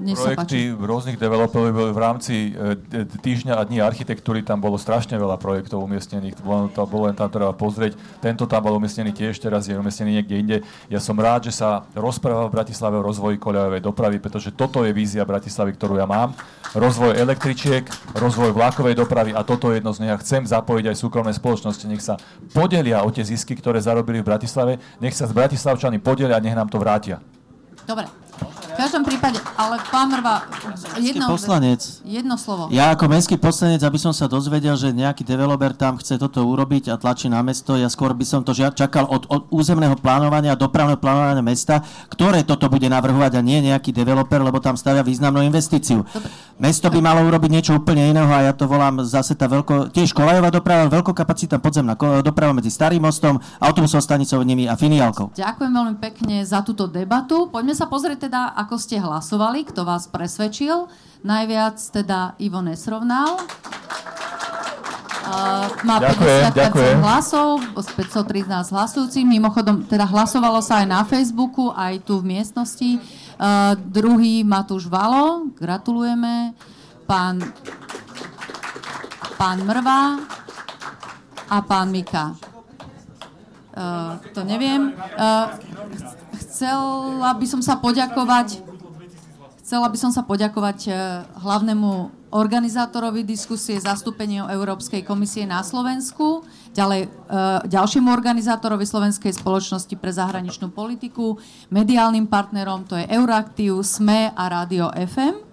Nech projekty rôznych developerov v rámci e, týždňa a dní architektúry, tam bolo strašne veľa projektov umiestnených, bolo, to, bolo len tam treba pozrieť. Tento tam bol umiestnený tiež, teraz je umiestnený niekde inde. Ja som rád, že sa rozpráva v Bratislave o rozvoji koľajovej dopravy, pretože toto je vízia Bratislavy, ktorú ja mám. Rozvoj električiek, rozvoj vlakovej dopravy a toto je jedno z nich. Ja chcem zapojiť aj súkromné spoločnosti, nech sa podelia o tie zisky, ktoré zarobili v Bratislave, nech sa z Bratislavčany podelia a nech nám to vrátia. Dobre. Každom prípade, ale pán Mrva, jedno, poslanec. jedno slovo. Ja ako mestský poslanec, aby som sa dozvedel, že nejaký developer tam chce toto urobiť a tlačí na mesto, ja skôr by som to čakal od, od územného plánovania a dopravného plánovania mesta, ktoré toto bude navrhovať a nie nejaký developer, lebo tam stavia významnú investíciu. Dobre. Mesto by malo urobiť niečo úplne iného a ja to volám zase tá veľko, tiež kolajová doprava, veľkokapacitná podzemná doprava medzi Starým mostom, autobusovou stanicou nimi a finiálkou. Ďakujem veľmi pekne za túto debatu. Poďme sa pozrieť teda, ako ste hlasovali, kto vás presvedčil. Najviac teda Ivo Nesrovnal. Uh, má ďakujem, 50 ďakujem. hlasov, 513 hlasujúcich. Mimochodom, teda hlasovalo sa aj na Facebooku, aj tu v miestnosti. Uh, druhý Matúš Valo, gratulujeme. Pán, pán Mrva a pán Mika. Uh, to neviem. Uh, chcela by som sa poďakovať Chcela by som sa poďakovať hlavnému organizátorovi diskusie zastúpeniu Európskej komisie na Slovensku, ďalej ďalšiemu organizátorovi Slovenskej spoločnosti pre zahraničnú politiku, mediálnym partnerom, to je Euraktiv, SME a Rádio FM.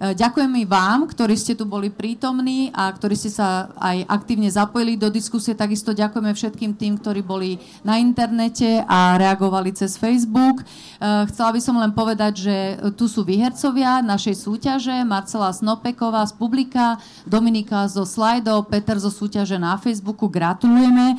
E, ďakujem i vám, ktorí ste tu boli prítomní a ktorí ste sa aj aktívne zapojili do diskusie. Takisto ďakujeme všetkým tým, ktorí boli na internete a reagovali cez Facebook. E, chcela by som len povedať, že tu sú výhercovia našej súťaže. Marcela Snopeková z Publika, Dominika zo Slido, Peter zo súťaže na Facebooku. Gratulujeme. E,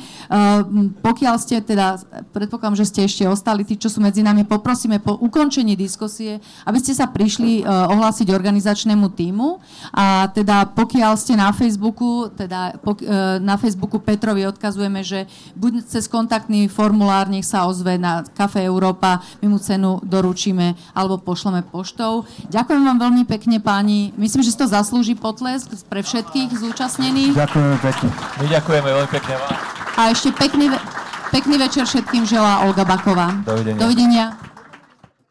pokiaľ ste teda, predpokladám, že ste ešte ostali, tí, čo sú medzi nami, poprosíme po ukončení diskusie, aby ste sa prišli ohlásiť organizáciu organizačnému týmu. A teda pokiaľ ste na Facebooku, teda pok- e, na Facebooku Petrovi odkazujeme, že buď cez kontaktný formulár, nech sa ozve na Café Európa, my mu cenu doručíme alebo pošleme poštou. Ďakujem vám veľmi pekne, páni. Myslím, že si to zaslúži potlesk pre všetkých zúčastnených. Ďakujeme pekne. My ďakujeme veľmi pekne vám. A ešte pekný, pekný večer všetkým želá Olga Baková. Dovidenia. Dovidenia.